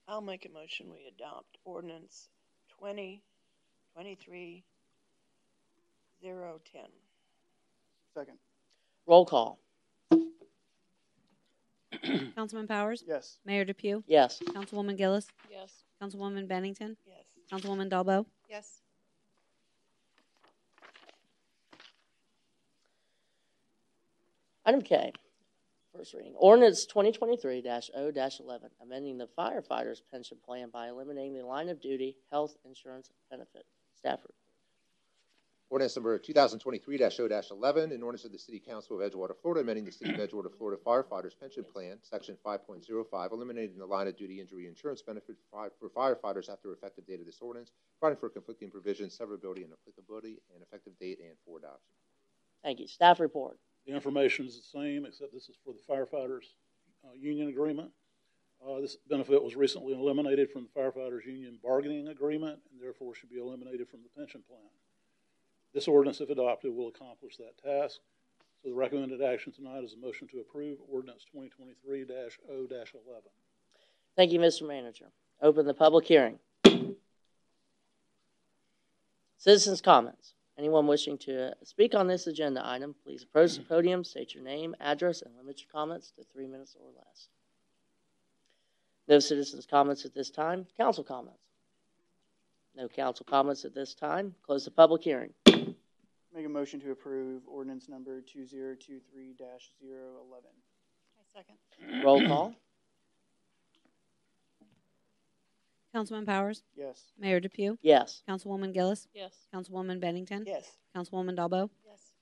I'll make a motion, we adopt ordinance twenty twenty-three zero ten. Second. Roll call. Councilman Powers? Yes. Mayor Depew? Yes. Councilwoman Gillis? Yes. Councilwoman Bennington? Yes. Councilwoman Dalbo? Yes. Item K, first reading. Ordinance 2023-0-11, amending the firefighters' pension plan by eliminating the line of duty health insurance benefit. Stafford. Ordinance number 2023-0-11, an ordinance of the City Council of Edgewater, Florida, amending the City of Edgewater, Florida firefighters pension plan, section 5.05, eliminating the line of duty injury insurance benefit for for firefighters after effective date of this ordinance, providing for conflicting provisions, severability, and applicability, and effective date and for adoption. Thank you. Staff report. The information is the same, except this is for the firefighters' uh, union agreement. Uh, This benefit was recently eliminated from the firefighters' union bargaining agreement and therefore should be eliminated from the pension plan. This ordinance, if adopted, will accomplish that task. So the recommended action tonight is a motion to approve ordinance 2023-0-11. Thank you, Mr. Manager. Open the public hearing. Citizens' comments. Anyone wishing to speak on this agenda item, please approach the podium, state your name, address, and limit your comments to three minutes or less. No citizens' comments at this time. Council comments. No council comments at this time. Close the public hearing. Make a motion to approve ordinance number two zero two three dash zero eleven. I second. Roll call. Councilman Powers? Yes. Mayor Depew? Yes. Councilwoman Gillis? Yes. Councilwoman Bennington? Yes. Councilwoman Dalbo? Yes.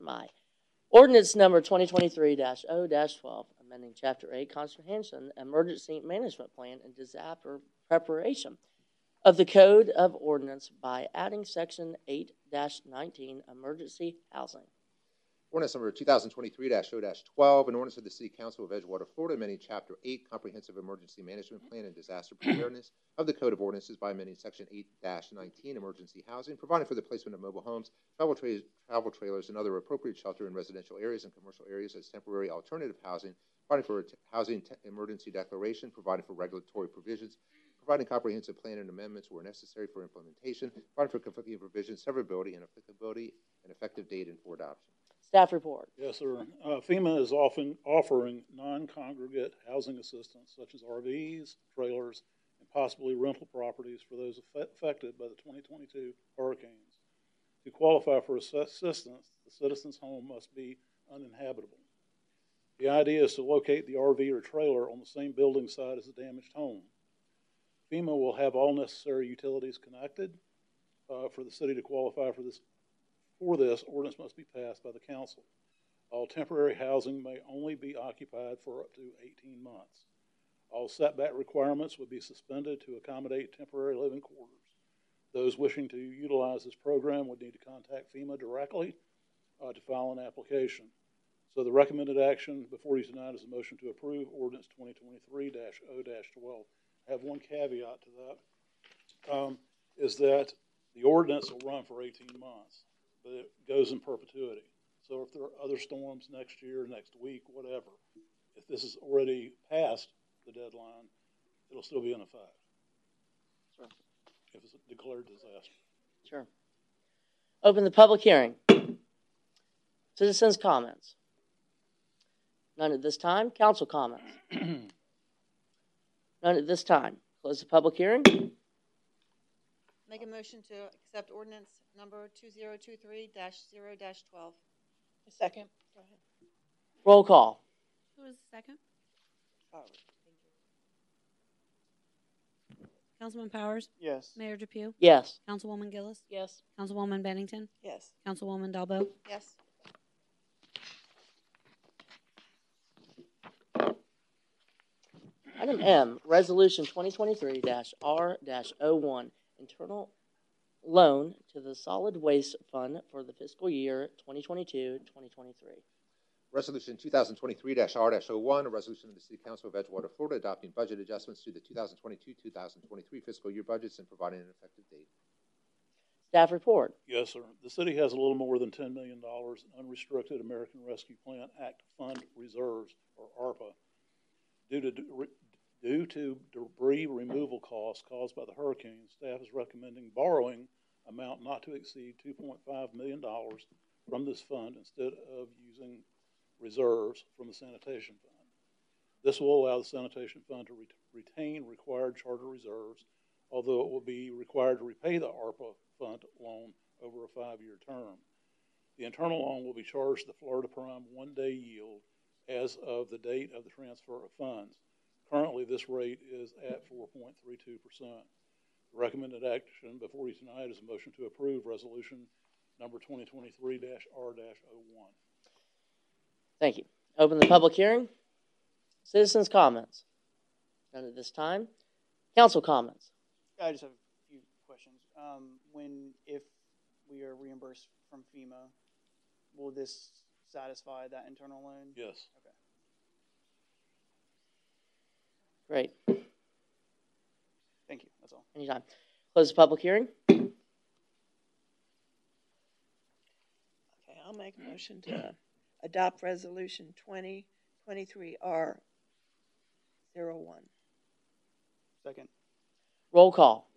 My ordinance number 2023-0-12, amending Chapter 8 Comprehensive Emergency Management Plan and Disaster Preparation of the Code of Ordinance by adding Section 8-19 Emergency Housing. Ordinance number 2023-0-12, an ordinance of the City Council of Edgewater, Florida, amending Chapter 8 Comprehensive Emergency Management Plan and Disaster Preparedness of the Code of Ordinances by amending Section 8-19 Emergency Housing, providing for the placement of mobile homes, travel, tra- travel trailers, and other appropriate shelter in residential areas and commercial areas as temporary alternative housing, providing for t- housing te- emergency declaration, providing for regulatory provisions, providing comprehensive plan and amendments where necessary for implementation, providing for conflicting provisions, severability, and applicability, and effective date and for adoption. Staff report. Yes, sir. Uh, FEMA is often offering non-congregate housing assistance such as RVs, trailers, and possibly rental properties for those affected by the 2022 hurricanes. To qualify for assistance, the citizen's home must be uninhabitable. The idea is to locate the RV or trailer on the same building site as the damaged home. FEMA will have all necessary utilities connected. Uh, for the city to qualify for this for this, ordinance must be passed by the council. All temporary housing may only be occupied for up to 18 months. All setback requirements would be suspended to accommodate temporary living quarters. Those wishing to utilize this program would need to contact FEMA directly uh, to file an application. So the recommended action before you tonight is a motion to approve ordinance 2023-0-12. I have one caveat to that, um, is that the ordinance will run for 18 months but it goes in perpetuity. So if there are other storms next year, next week, whatever, if this is already past the deadline, it'll still be in effect. Sure. If it's a declared disaster. Sure. Open the public hearing. [clears throat] Citizens' comments. None at this time. Council comments. [clears throat] None at this time. Close the public hearing. Make a motion to accept ordinance number two zero two three dash zero dash twelve. A second. Go ahead. Roll call. Who was the second? Oh, Councilman Powers? Yes. Mayor Depew? Yes. Councilwoman Gillis? Yes. Councilwoman Bennington? Yes. Councilwoman Dalbo? Yes. Item M, Resolution 2023-R-01, internal loan to the Solid Waste Fund for the fiscal year 2022-2023. Resolution 2023-R-01, a resolution of the City Council of Edgewater, Florida, adopting budget adjustments to the 2022-2023 fiscal year budgets and providing an effective date. Staff report. Yes, sir. The city has a little more than $10 million in unrestricted American Rescue Plan Act Fund reserves, or ARPA. Due to, due to debris removal costs caused by the hurricane, staff is recommending borrowing amount not to exceed $2.5 million from this fund instead of using reserves from the sanitation fund. This will allow the sanitation fund to ret- retain required charter reserves, although it will be required to repay the ARPA fund loan over a five-year term. The internal loan will be charged the Florida Prime one-day yield as of the date of the transfer of funds. Currently, this rate is at 4.32%. The recommended action before you tonight is a motion to approve resolution number 2023-R-01. Thank you. Open the public hearing. Citizens' comments. None at this time. Council comments. I just have a few questions. um, when, if we are reimbursed from FEMA, will this satisfy that internal loan? Yes. Okay. Great. Thank you, that's all. Anytime. Close the public hearing. Okay, I'll make a motion to adopt resolution twenty twenty-three R zero one. Second. Roll call.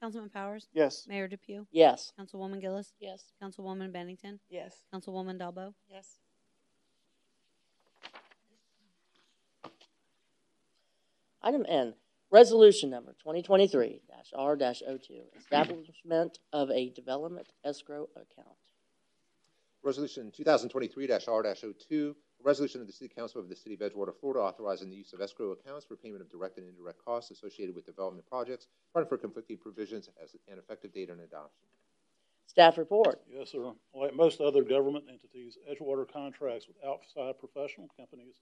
Councilman Powers? Yes. Mayor Depew? Yes. Councilwoman Gillis? Yes. Councilwoman Bennington? Yes. Councilwoman Dalbo? Yes. Item N, resolution number 2023-R-02, establishment of a development escrow account. Resolution 2023-R-02, resolution of the City Council of the City of Edgewater, Florida, authorizing the use of escrow accounts for payment of direct and indirect costs associated with development projects, providing for conflicting provisions as an effective date and adoption. Staff report. Yes, sir. Like most other government entities, Edgewater contracts with outside professional companies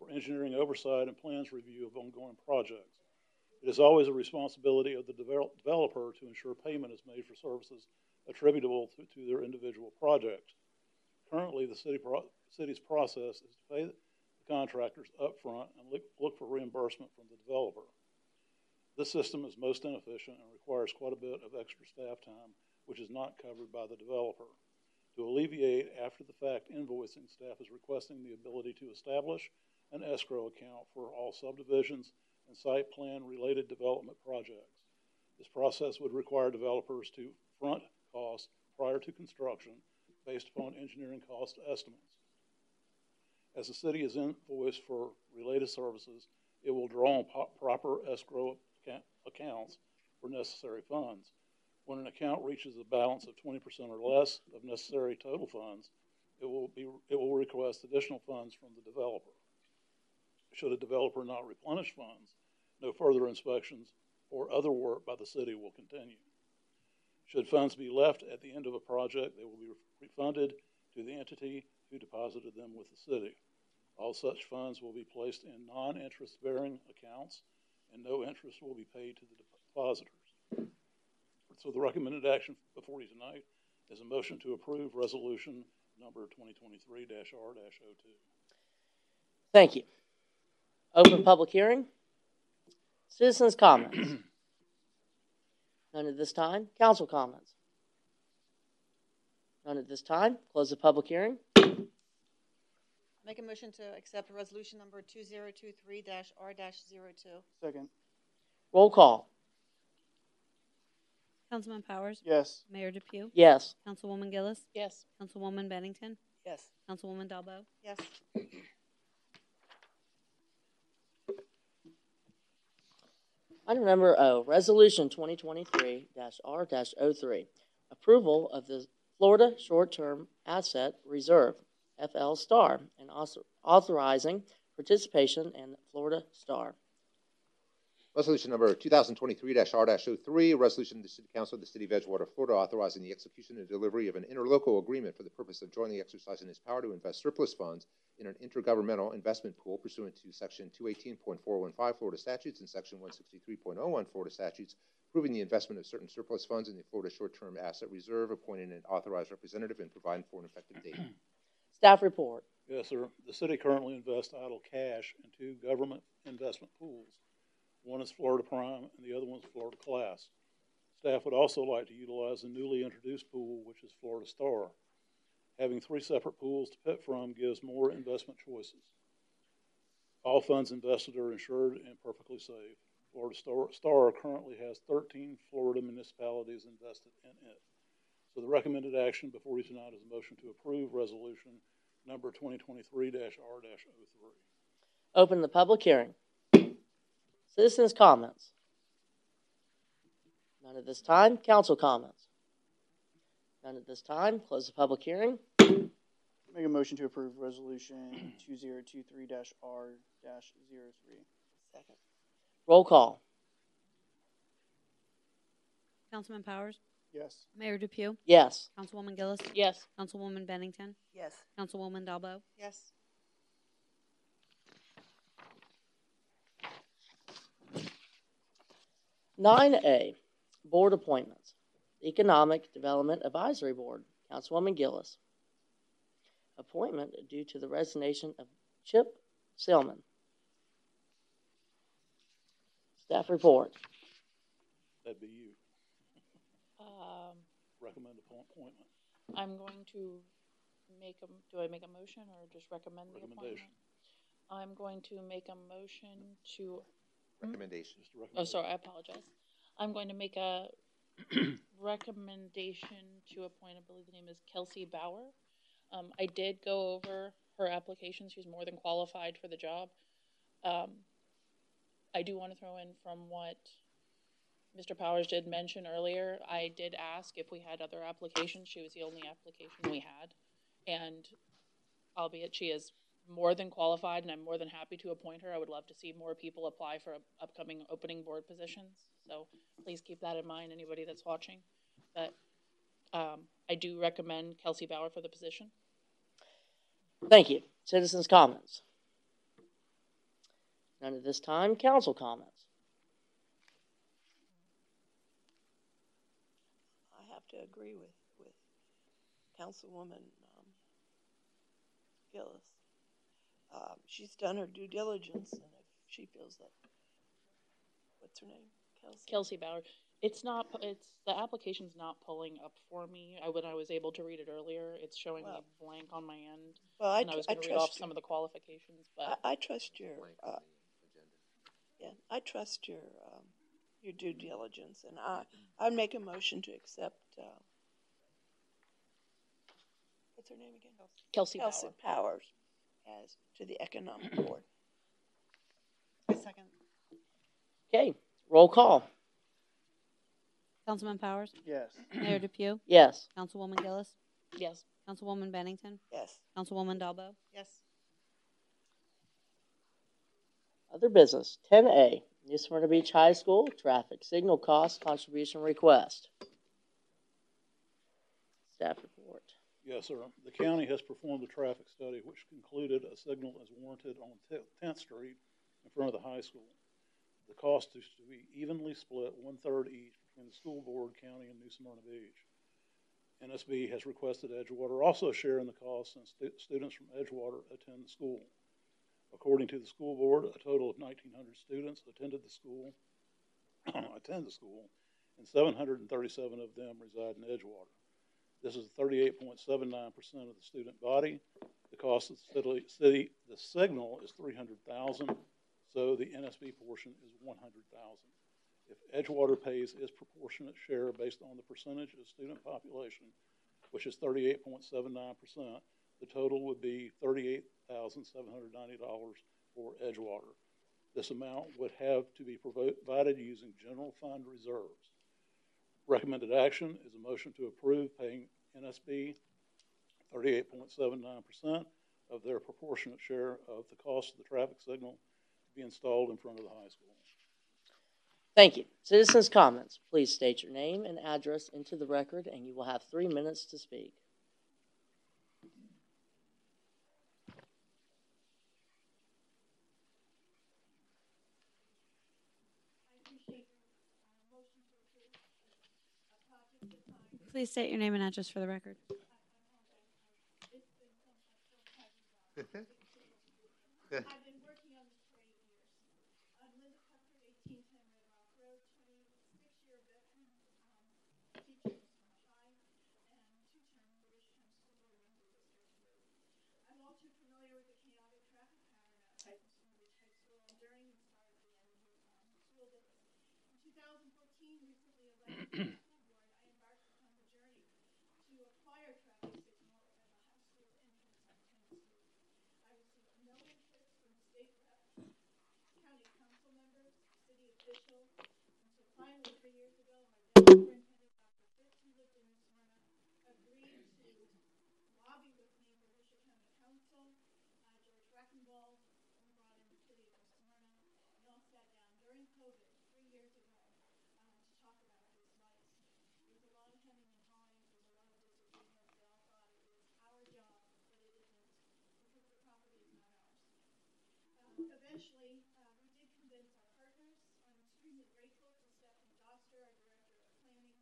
for engineering oversight and plans review of ongoing projects. It is always a responsibility of the devel- developer to ensure payment is made for services attributable to, to their individual projects. Currently, the city pro- city's process is to pay the contractors upfront and look, look for reimbursement from the developer. This system is most inefficient and requires quite a bit of extra staff time, which is not covered by the developer. To alleviate after the fact invoicing, staff is requesting the ability to establish an escrow account for all subdivisions and site plan related development projects. This process would require developers to front costs prior to construction based upon engineering cost estimates. As the city is invoiced for related services, it will draw on proper escrow account- accounts for necessary funds. When an account reaches a balance of twenty percent or less of necessary total funds, it will be, it will request additional funds from the developer. Should a developer not replenish funds, no further inspections or other work by the city will continue. Should funds be left at the end of a project, they will be refunded to the entity who deposited them with the city. All such funds will be placed in non-interest bearing accounts and no interest will be paid to the depositors. So the recommended action before you tonight is a motion to approve resolution number twenty twenty-three R 2 Thank you. Open public hearing. Citizens' comments. [clears throat] None at this time. Council comments. None at this time. Close the public hearing. Make a motion to accept resolution number two zero two three dash R dash zero two. Second. Roll call. Councilman Powers? Yes. Mayor Depew? Yes. Councilwoman Gillis? Yes. Councilwoman Bennington? Yes. Councilwoman Dalbo? Yes. Item number O, Resolution 2023-R-03, approval of the Florida Short-Term Asset Reserve, FL STAR, and authorizing participation in Florida STAR. Resolution number 2023-R-03, resolution of the City Council of the City of Edgewater, Florida, authorizing the execution and delivery of an interlocal agreement for the purpose of jointly exercising its power to invest surplus funds in an intergovernmental investment pool pursuant to Section 218.415 Florida statutes and Section 163.01 Florida statutes, approving the investment of certain surplus funds in the Florida Short-Term Asset Reserve, appointing an authorized representative, and providing for an effective date. [clears throat] Staff report. Yes, sir. The city currently invests idle cash in two government investment pools. One is Florida Prime and the other one is Florida Class. Staff would also like to utilize the newly introduced pool, which is Florida Star. Having three separate pools to pick from gives more investment choices. All funds invested are insured and perfectly safe. Florida Star, currently has thirteen Florida municipalities invested in it. So the recommended action before you tonight is a motion to approve resolution number twenty twenty-three R 3 Open the public hearing. Citizens' comments. None at this time. Council comments. None at this time. Close the public hearing. Make a motion to approve resolution [clears throat] two zero two three dash R dash zero three. Second. Roll call. Councilman Powers? Yes. Mayor Depew? Yes. Councilwoman Gillis? Yes. Councilwoman Bennington? Yes. Councilwoman Dalbo? Yes. Nine A, Board Appointments. Economic Development Advisory Board, Councilwoman Gillis. Appointment due to the resignation of Chip Silman. Staff report. That'd be you. Um, Recommend appointment. I'm going to make a, do I make a motion or just recommend the appointment? Recommendation. I'm going to make a motion to, Recommendation. oh, sorry, I apologize. I'm going to make a [clears throat] recommendation to appoint, I believe the name is Kelsey Bauer. Um, I did go over her application. She's more than qualified for the job. Um, I do want to throw in from what Mr. Powers did mention earlier. I did ask if we had other applications. She was the only application we had. And albeit she is more than qualified and I'm more than happy to appoint her, I would love to see more people apply for upcoming opening board positions. So please keep that in mind, anybody that's watching. But um, I do recommend Kelsey Bauer for the position. Thank you. Citizens' comments. None at this time. Council comments. I have to agree with, with Councilwoman um, Gillis. Um, she's done her due diligence, and if she feels that, what's her name? Kelsey? Kelsey Bauer. It's not, it's, the application's not pulling up for me. I, when I was able to read it earlier, it's showing me blank on my end. Well, I And I was gonna read off trust some of the qualifications, but. I, I trust your, uh, yeah, I trust your, um, your due diligence, and I, I'd make a motion to accept, uh, what's her name again? Kelsey Kelsey Bauer. Powers as to the Economic [clears throat] Board. Second. Okay, roll call. Councilman Powers? Yes. Mayor Depew? [clears throat] Yes. Councilwoman Gillis? Yes. Councilwoman Bennington? Yes. Councilwoman Dalbo? Yes. Other business. Ten A, New Smyrna Beach High School Traffic Signal Cost Contribution Request. Staff report. Yes, sir. The county has performed a traffic study which concluded a signal is warranted on Tenth Street in front of the high school. The cost is to be evenly split, one-third each, between the school board, county, and New Smyrna Beach. NSB has requested Edgewater also share in the cost since stu- students from Edgewater attend the school. According to the school board, a total of nineteen hundred students attended the school, [clears throat] attend the school, and seven hundred and thirty-seven of them reside in Edgewater. This is thirty-eight point seven nine percent of the student body. The cost of the city, the signal is three hundred thousand, so the NSB portion is one hundred thousand. If Edgewater pays its proportionate share based on the percentage of student population, which is thirty-eight point seven nine percent, the total would be thirty-eight thousand seven hundred ninety dollars for Edgewater. This amount would have to be provided using general fund reserves. Recommended action is a motion to approve paying NSB thirty-eight point seven nine percent of their proportionate share of the cost of the traffic signal to be installed in front of the high school. Thank you. Citizens' comments. Please state your name and address into the record, and you will have three minutes to speak. Please state your name and address for the record. [laughs] [laughs] I've been working on this for eight years. I'm Linda Cuthbert, eighteen ten Red Rock Road, twenty-six year veteran, um, teacher in Summer High, and two-term British Town School Board member of District Road. I'm all too familiar with the chaotic traffic pattern outside the Smyrna Beach High School during and start of the end of, um, school days. In two thousand fourteen, recently elected to the school board, I embarked upon the journey to acquire traffic signal at the high school entrance on Tenth Street. I received no interest from state reps, county council members, city officials, until finally three years ago, my then superintendent, Dr. Fritz, who lived in New Smyrna, agreed to lobby with me for Volusia County Council. Uh, George Recktenwald brought in the city of New Smyrna. We all sat down during COVID, three years ago, um, to talk about this life. There was a lot of hemming and hawing, there was a lot of disagreement. They all thought it was our job, but it isn't because the property is not ours. Um, eventually, uh, we did convince our partners. I'm extremely grateful to Stephanie our director of planning,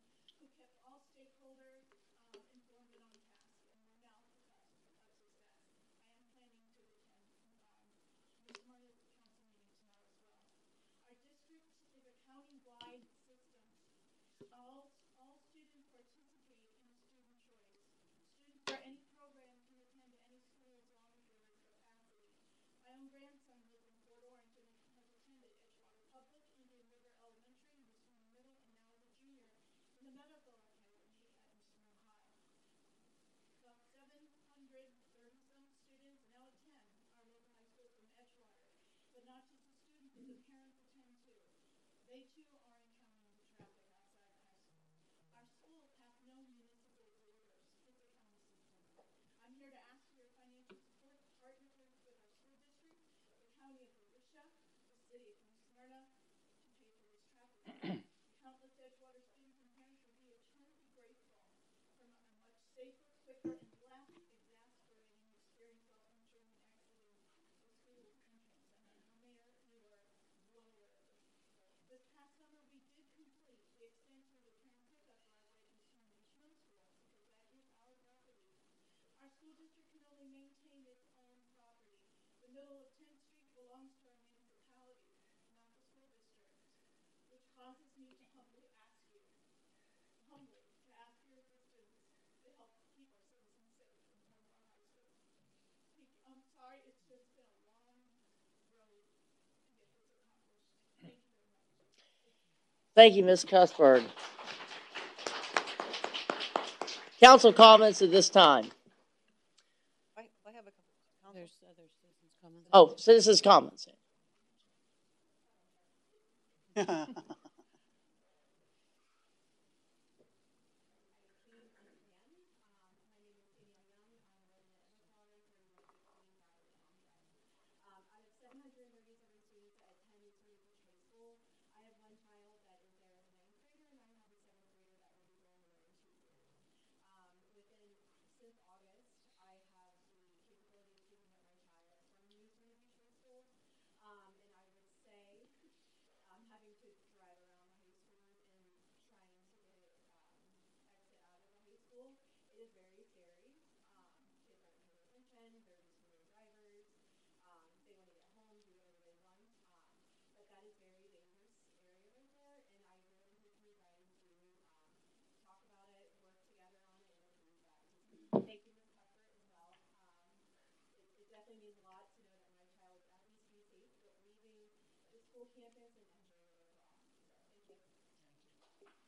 kept all stakeholders um, informed and on task. And we're now at the cusp of success. I am planning to attend um, Ms. Mario's council meeting tomorrow as well. Our district is a county-wide system. All, all students participate in student choice. Students for any program can attend any school as long as there is capacity. My own grandson lives in Port Orange and has attended Edgewater Public, Indian River Elementary, Muslim Middle, and now is a junior in the medical academy at Muslim High. About seven hundred thirty-some students, now at ten, our local high school from Edgewater. But not just the students, but the parents attend too. They too are encountering traffic outside school. Our no municipal system. I'm here to ask for financial support with our school district, the county of the city New Smyrna, to pay for this traffic. Countless Edgewater students and parents will be eternally grateful for a much safer, quicker, and less exasperating experience while entering and exiting the school entrance. And uh, Mayor, you are well aware of this. This past summer, we did complete the extension of the parent pickup driveway to Eastern Middle School because that is our property. Our school district can only maintain its own property. The middle of 10th Street belongs to our municipality, not the school district, which causes me to humbly ask you, humbly, to ask your assistance to help keep our citizens safe you. I'm sorry, it's just been a long road to get this accomplished. Thank you very much. Thank you, Ms. Cuthbert. Council comments at this time. I, I have a couple. There's other citizens' comments. Oh, so this citizens' comments. [laughs] Um, out of 737 students that attend East Middle High School, I have one child that is there as a ninth grader, and I have a seventh grader that will be going there in two years. Um, within, since August, I have the capability of picking up my child from East Middle High School. Um, and I would say, having to drive around the high school and trying to get um, exit out of the high school, it is very scary. Um, kids aren't paying attention, they're just new drivers, um, they wanna get home, do whatever they want, um, but that is very dangerous area right there, and I really hope you guys do, um, talk about it, work together on it, and improve that. You, Ms. Cuthbert, as well, um, it, it definitely means a lot to know that my child is at least be safe, but leaving the school campus and entering it as well, so, thank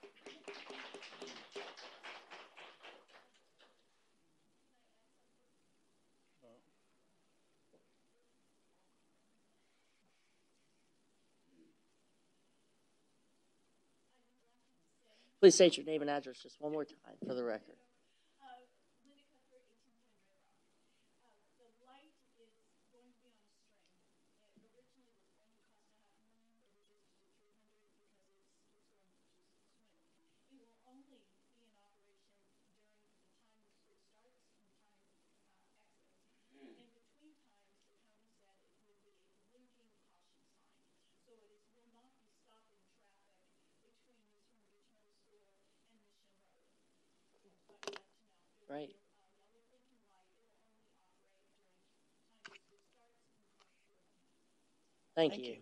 Please state your name and address just one more time for the record. Uh, Linda Cuthbert, 1810 Red Rock. Uh, the light is going to be on a string. It originally was going to cost a half million, but we just did 300 because it's, it's going to just swing. It will only be in operation during the time the school starts and time uh, exits. In between times, the county said it will be a blinking caution sign. So it is, will not be stopping traffic between Eastern Beach Middle School and Mission Road. I'd like to know. Right. Thank Thank you. you.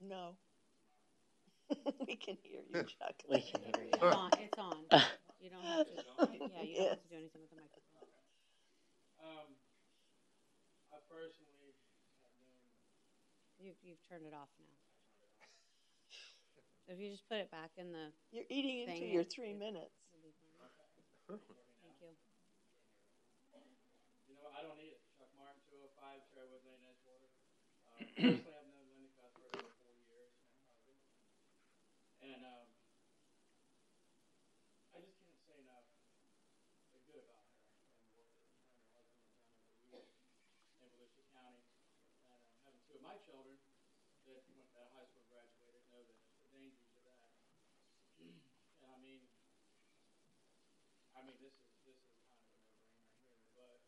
No. [laughs] We can hear you, Chuck. We can hear you. It's on, it's on. [laughs] You don't have to, yeah, you don't have to do anything with the microphone. Um, I personally. You've, you've turned it off now. So if you just put it back in the. You're eating into your three it- minutes. it'll be fine. Thank you. You know, I don't need it. Chuck Martin, 205 Sherwood Lane, Edgewater. Um, children that went to high school graduated know that the dangers of that. [clears throat] And I mean, I mean this is this is kind of a no-brainer here, but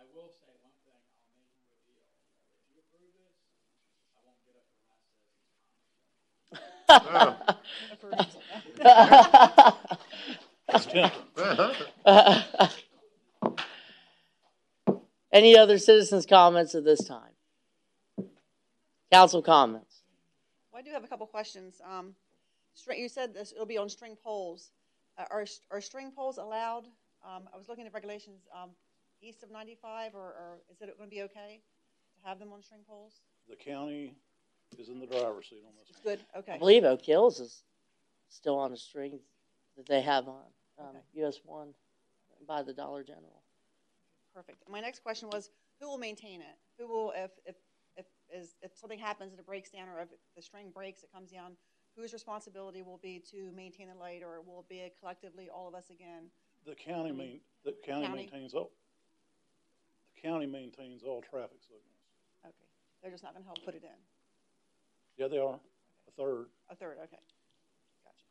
I will say one thing. I'll make a deal. If you approve this, I won't get up for last session. Any other citizens' comments at this time? Council comments? Well, I do have a couple questions. Um, you said this, it'll be on string poles. Uh, are, are string poles allowed? Um, I was looking at regulations, um, east of ninety-five, or, or is it gonna be okay to have them on string poles? The county is in the driver's seat on this. Good, okay. I believe Oak Hills is still on a string that they have on, um, US one by the Dollar General. Perfect. My next question was, who will maintain it? Who will, if, if, if, is, if something happens and it breaks down, or if the string breaks, it comes down, whose responsibility will be to maintain the light, or will it be collectively all of us again? The county main, the county County? maintains all, the county maintains all traffic signals. Okay, they're just not gonna help put it in? Yeah, they are, a third, A third, okay. Gotcha.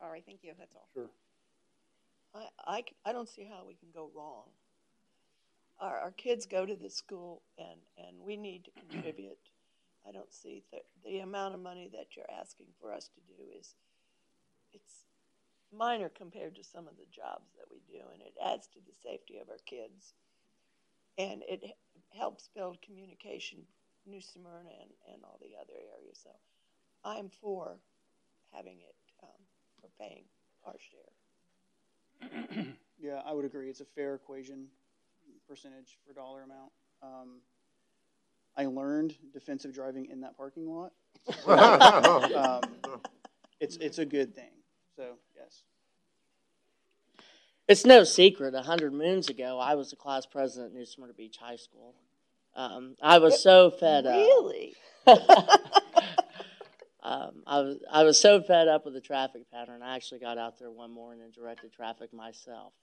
All right, thank you, that's all. sure. I, I, c- I don't see how we can go wrong. Our, our kids go to the school and, and we need to [clears throat] contribute. I don't see the, the amount of money that you're asking for us to do is, it's minor compared to some of the jobs that we do and it adds to the safety of our kids. And it helps build communication, New Smyrna and, and all the other areas, so I'm for having it, um, for paying our share. [clears throat] Yeah, I would agree. It's a fair equation, percentage for dollar amount. Um, I learned defensive driving in that parking lot. [laughs] um, it's it's a good thing. So yes. It's no secret. A hundred moons ago, I was a class president at New Smyrna Beach High School. Um, I was so fed up. Really? [laughs] um, I was I was so fed up with the traffic pattern. I actually got out there one morning and directed traffic myself.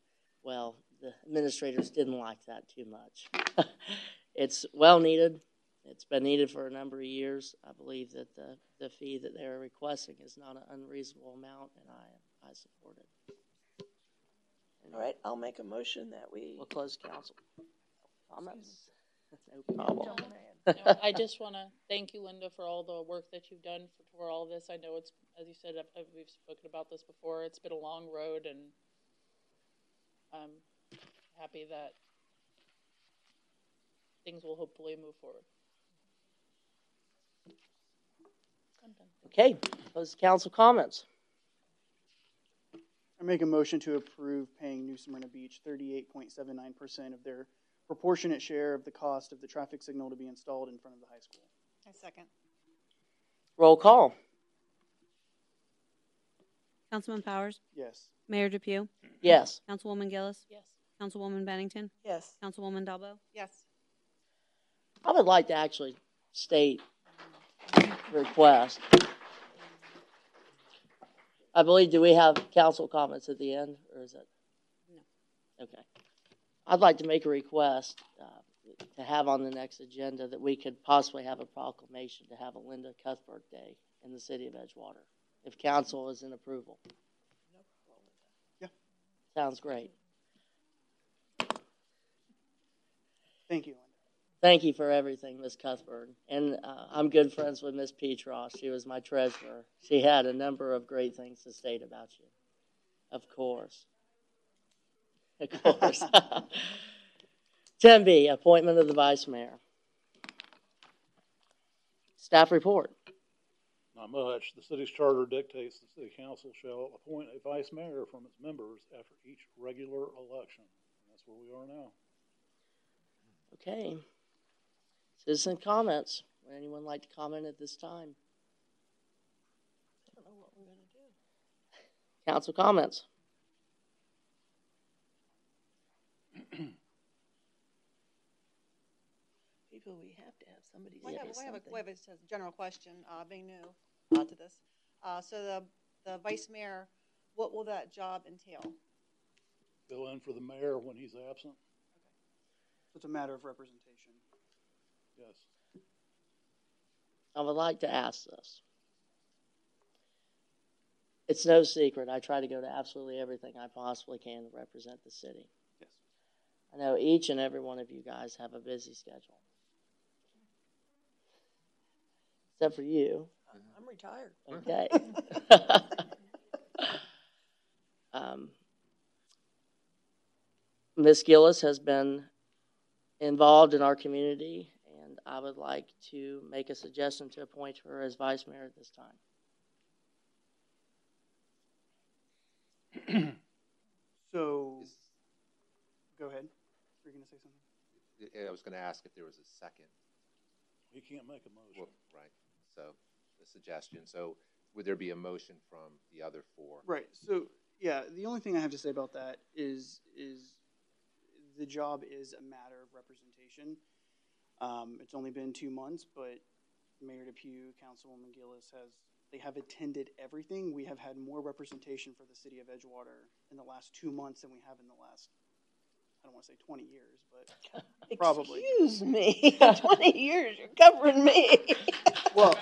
Well, the administrators didn't like that too much. [laughs] it's well needed. It's been needed for a number of years. I believe that the, the fee that they're requesting is not an unreasonable amount, and I I support it. All right, I'll make a motion that we. We'll close council. Comments? No Problem. problem. No, I just want to thank you, Linda, for all the work that you've done for, for all this. I know it's, as you said, I've, I've- we've spoken about this before. It's been a long road, and I'm happy that things will hopefully move forward. I'm done. Okay, close council comments. I make a motion to approve paying New Smyrna Beach thirty-eight point seven nine percent of their proportionate share of the cost of the traffic signal to be installed in front of the high school. I second. Roll call. Councilman Powers? Yes. Mayor Depew? Yes. Councilwoman Gillis? Yes. Councilwoman Bennington? Yes. Councilwoman Dalbo? Yes. I would like to actually state request. I believe, do we have council comments at the end, or is it? No. Okay. I'd like to make a request, uh, to have on the next agenda that we could possibly have a proclamation to have a Linda Cuthbert Day in the city of Edgewater, if council is in approval. Yeah. Sounds great. Thank you. Thank you for everything, Miss Cuthbert. And uh, I'm good friends with Miss Petros. She was my treasurer. She had a number of great things to state about you. Of course. Of course. [laughs] 10B, appointment of the vice mayor. Staff report. Not much. The city's charter dictates the city council shall appoint a vice mayor from its members after each regular election. And that's where we are now. Okay. Citizen comments. Would anyone like to comment at this time? I don't know what we're gonna do. Council comments. [clears throat] People, we have to have somebody We say have, we have a, we have a s- general question, uh, being new, uh, to this. Uh, so the, the vice mayor, what will that job entail? Fill in for the mayor when he's absent. It's a matter of representation. Yes. I would like to ask this. It's no secret. I try to go to absolutely everything I possibly can to represent the city. Yes. I know each and every one of you guys have a busy schedule. Except for you. I'm retired. Okay. [laughs] um, Ms. Gillis has been involved in our community, and I would like to make a suggestion to appoint her as vice mayor at this time. [clears throat] So, go ahead. Were you going to say something? I was going to ask if there was a second. You can't make a motion. Well, right. So, a suggestion. So, would there be a motion from the other four? Right. So, yeah, the only thing I have to say about that is is the job is a matter of representation. Um, it's only been two months, but Mayor Depew, Councilwoman Gillis has they have attended everything. We have had more representation for the city of Edgewater in the last two months than we have in the last I don't want to say 20 years, but [laughs] probably. Excuse me. [laughs] [laughs] 20 years, you're covering me. Well,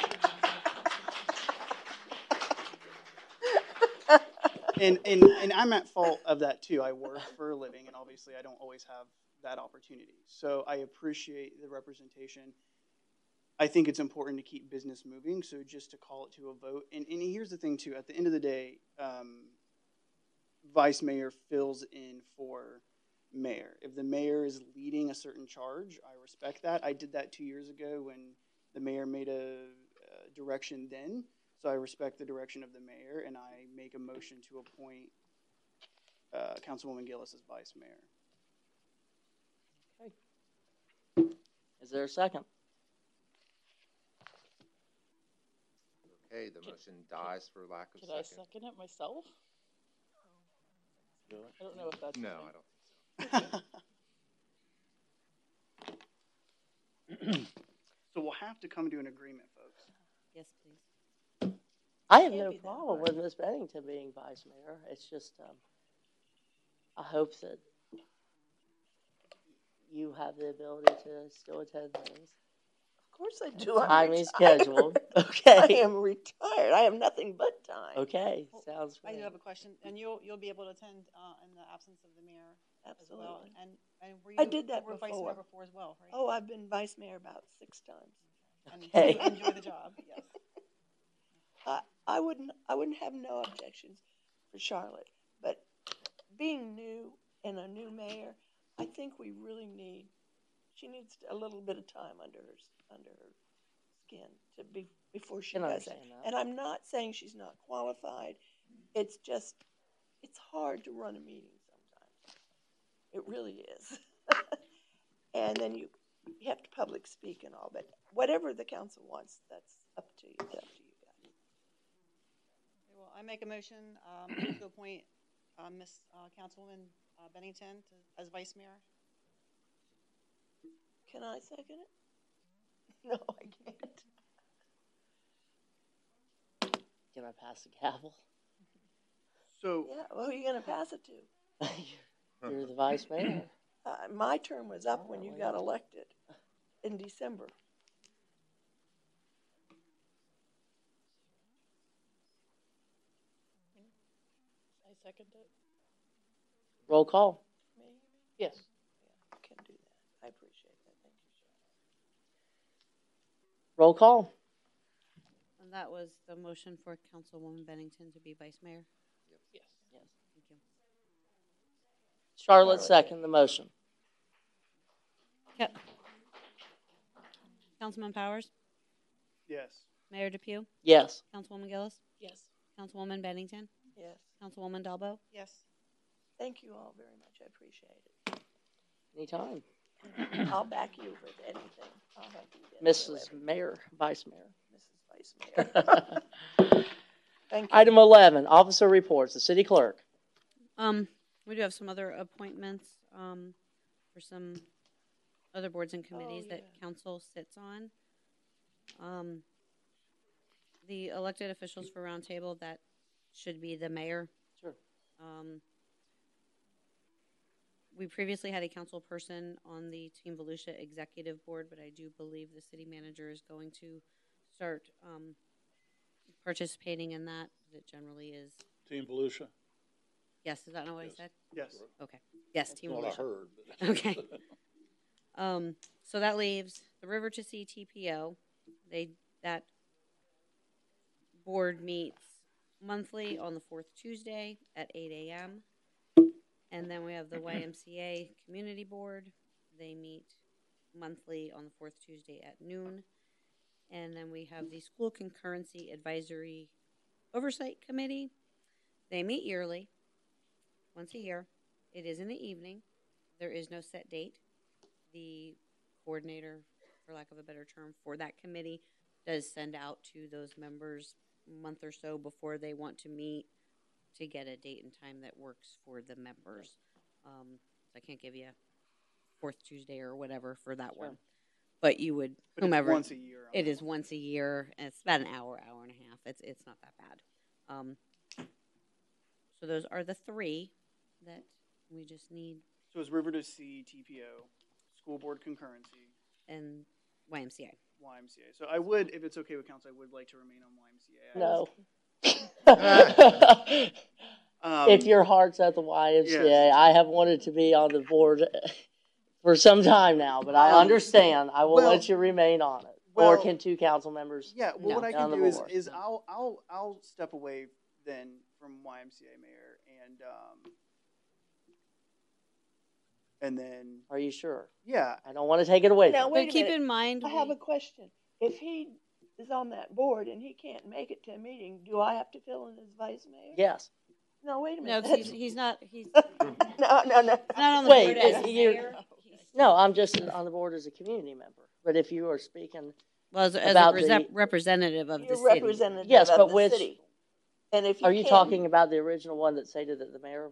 and, and and I'm at fault of that too. I work for a living, and obviously I don't always have that opportunity. So I appreciate the representation. I think it's important to keep business moving. So just to call it to a vote, and, and here's the thing too. At the end of the day, um, vice mayor fills in for mayor. If the mayor is leading a certain charge, I respect that. I did that two years ago when the mayor made a, a direction then. So I respect the direction of the mayor, and I make a motion to appoint uh, Councilwoman Gillis as vice mayor. Okay. Is there a second? Okay, the motion dies for lack of Could I second. second it myself? I don't know if that's. No. I don't think [laughs] So we'll have to come to an agreement, folks. Yes, please. I have no problem with Miss Bennington being vice mayor. It's just, um, I hope that you have the ability to still attend meetings. Of course I do. I'm Timely retired. scheduled. [laughs] Okay. I am retired. I have nothing but time. Okay, sounds I do great. have a question, and you'll, you'll be able to attend, uh, in the absence of the mayor as well. Absolutely. And, and were you? I did that you were vice before. mayor before as well, right? Oh, I've been vice mayor about six times. And Okay. enjoy the job, yes. [laughs] I, wouldn't, I wouldn't have no objections for Charlotte, but being new and a new mayor, I think we really need, she needs a little bit of time under her, under her skin to be, before she does that. that. And I'm not saying she's not qualified, it's just, it's hard to run a meeting sometimes. It really is. [laughs] And then you, you have to public speak and all, but whatever the council wants, that's up to you, up to you guys. Okay, Well, I make a motion, um, [clears throat] to appoint, uh, Miss, uh, Councilwoman uh, Bennington to, as vice mayor. Can I second it? [laughs] No, I can't. Can I pass the gavel? So, Yeah, well, who are you gonna pass it to? [laughs] You're the vice mayor. Uh, my term was up when you got elected in December. Second it. Roll call. Yes. Can do that. I appreciate that. Thank you, Sharon. Roll call. And that was the motion for Councilwoman Bennington to be vice mayor? Yes. Yes. yes. Thank you. Charlotte second the motion. Ca- Councilman Powers? Yes. Mayor Depew? Yes. Councilwoman Gillis? Yes. Councilwoman Bennington? Yes. Councilwoman Dalbo? Yes. Thank you all very much. I appreciate it. Anytime. [clears throat] I'll back you with anything. I'll help you. get Mrs. Mayor, Vice Mayor. Mrs. Vice Mayor. [laughs] Thank you. Item 11, officer reports, the city clerk. Um, we do have some other appointments, um, for some other boards and committees that council sits on. Um, the elected officials for roundtable, that should be the mayor. Sure. Um, we previously had a council person on the Team Volusia Executive Board, but I do believe the city manager is going to start, um, participating in that. It generally is. Team Volusia? Yes, is that not what I said? Yes. Okay. Yes, That's Team what I Volusia. heard, but- [laughs] Okay. Um, so that leaves the River to Sea TPO. They, that board meets monthly on the fourth Tuesday at eight AM. And then we have the YMCA Community Board. They meet monthly on the fourth Tuesday at noon. And then we have the School Concurrency Advisory Oversight Committee. They meet yearly, once a year. It is in the evening. There is no set date. The coordinator, for lack of a better term, for that committee does send out to those members month or so before they want to meet to get a date and time that works for the members. Um, I can't give you fourth Tuesday or whatever for that one. But you would, But it's whomever. once a year on It that is once a year, and it's about an hour, hour and a half. It's, it's not that bad. Um, so those are the three that we just need, So it's River to Sea, TPO, School Board Concurrency, and YMCA. YMCA. So I would, if it's okay with council, I would like to remain on YMCA. No. [laughs] Um, if your heart's at the YMCA, yes. I have wanted to be on the board for some time now, but I Um, understand. I will well- let you remain on it. or can two council members? Yeah, well, what I can do is, is I'll, I'll, I'll step away then from YMCA mayor and, um, and then, Are you sure? yeah, I don't want to take it away. Now, from wait you. a keep minute. in mind, I have a question. If he is on that board and he can't make it to a meeting, do I have to fill in as vice mayor? Yes. No, wait a minute. No, minute. 'cause he's, he's not, he's [laughs] No, no, no. not on the Wait, board as if you- mayor. No, I'm just on the board as a community member. But if you are speaking Well, as, as a about resep- the, representative of the You're city. representative Yes, of but the which- city. And if you are you can't- talking about the original one that stated that the mayor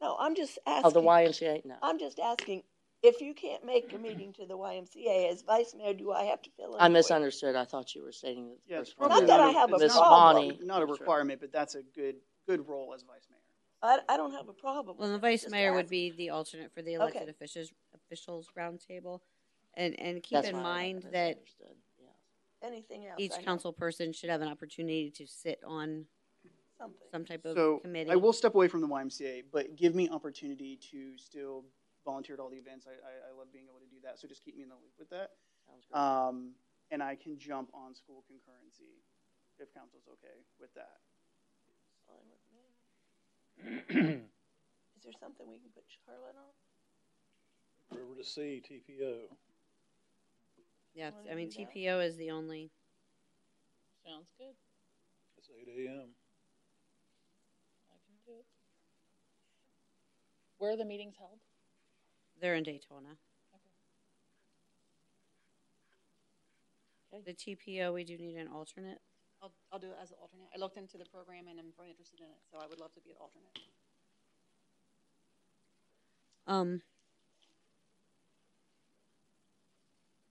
No, I'm just oh, of asking. the YMCA? No. I'm just asking, if you can't make a meeting to the YMCA as vice mayor, do I have to fill in? I misunderstood. I thought you were stating that the yeah, it's first probably one. Not that I have a it's Miss not- problem. Bonnie. Not a requirement, but that's a good, good role as vice mayor. I, I don't have a problem. Well, the vice mayor would be the alternate for the elected Okay. officials, officials roundtable. And, and keep That's in mind that misunderstood. Yeah. Anything else? each council person should have an opportunity to sit on Something. some type of So committee. I will step away from the YMCA, but give me opportunity to still volunteer at all the events. I, I, I love being able to do that. So just keep me in the loop with that. Sounds great. Um, and I can jump on school concurrency if council's okay with that. Fine with me. Is there something we can put Charlotte on? River to Sea, TPO. Yeah, Wanna I mean, do that? TPO is the only, Sounds good. It's eight AM. I can do it. Where are the meetings held? they're in Daytona. Okay. The TPO, we do need an alternate. I'll, I'll do it as an alternate. I looked into the program and I'm very interested in it, so I would love to be an alternate. Um.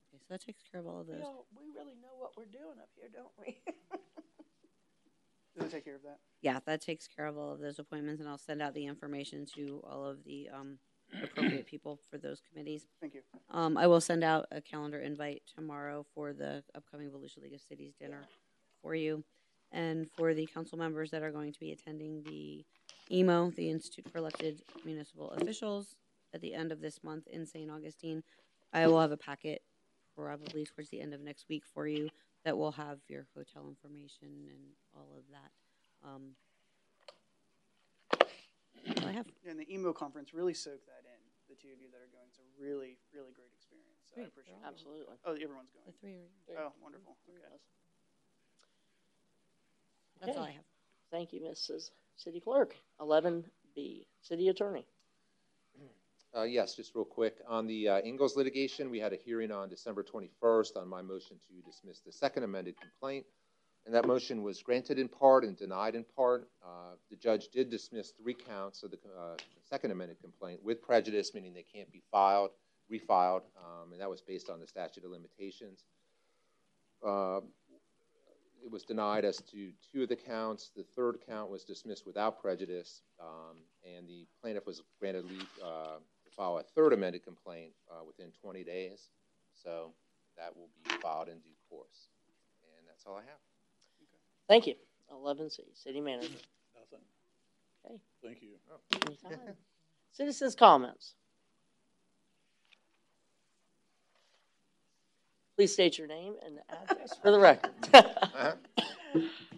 Okay, so that takes care of all of We those. all, we really know what we're doing up here, don't we? [laughs] Does it take care of that? Yeah, that takes care of all of those appointments, and I'll send out the information to all of the um, appropriate [clears throat] people for those committees. Thank you. Um, I will send out a calendar invite tomorrow for the upcoming Volusia League of Cities dinner for you, and for the council members that are going to be attending the EMO, the Institute for Elected Municipal Officials, at the end of this month in St. Augustine. I will have a packet probably towards the end of next week for you that will have your hotel information and all of that. Um, I have. Yeah, and the emo conference really soak that in. The two of you that are going, it's a really, really great experience. So I appreciate it. Absolutely. Oh, everyone's going. The going. three are Oh, wonderful. Okay. That's all I have. Thank you, Mrs. City Clerk. Eleven B, City Attorney. Uh, yes, just real quick. On the uh, Ingalls litigation, we had a hearing on December 21st on my motion to dismiss the second amended complaint. And that motion was granted in part and denied in part. Uh, the judge did dismiss three counts of the uh, second amended complaint with prejudice, meaning they can't be filed, refiled, um, and that was based on the statute of limitations. Uh, it was denied as to two of the counts. The third count was dismissed without prejudice, um, and the plaintiff was granted leave uh, to file a third amended complaint uh, within 20 days. So that will be filed in due course. And that's all I have. Thank you. Eleven C, city manager. Nothing. Okay. Thank you. Oh. Anytime. Citizens' comments. Please state your name and address for the record. Okay. Uh-huh. [laughs]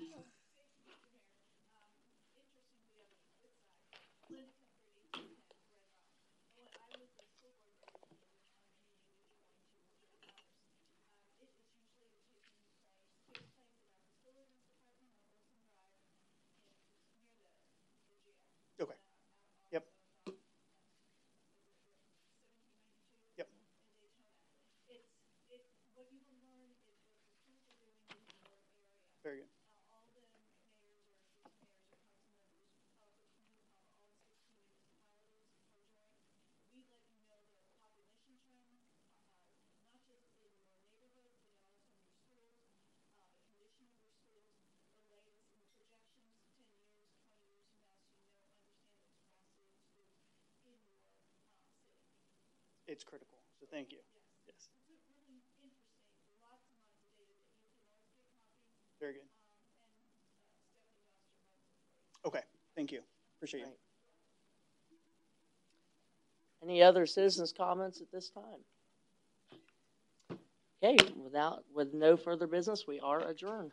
It's critical, so thank you. Yes. Very good. Okay, thank you. Appreciate you. Any other citizens' comments at this time? Okay, without, with no further business, we are adjourned.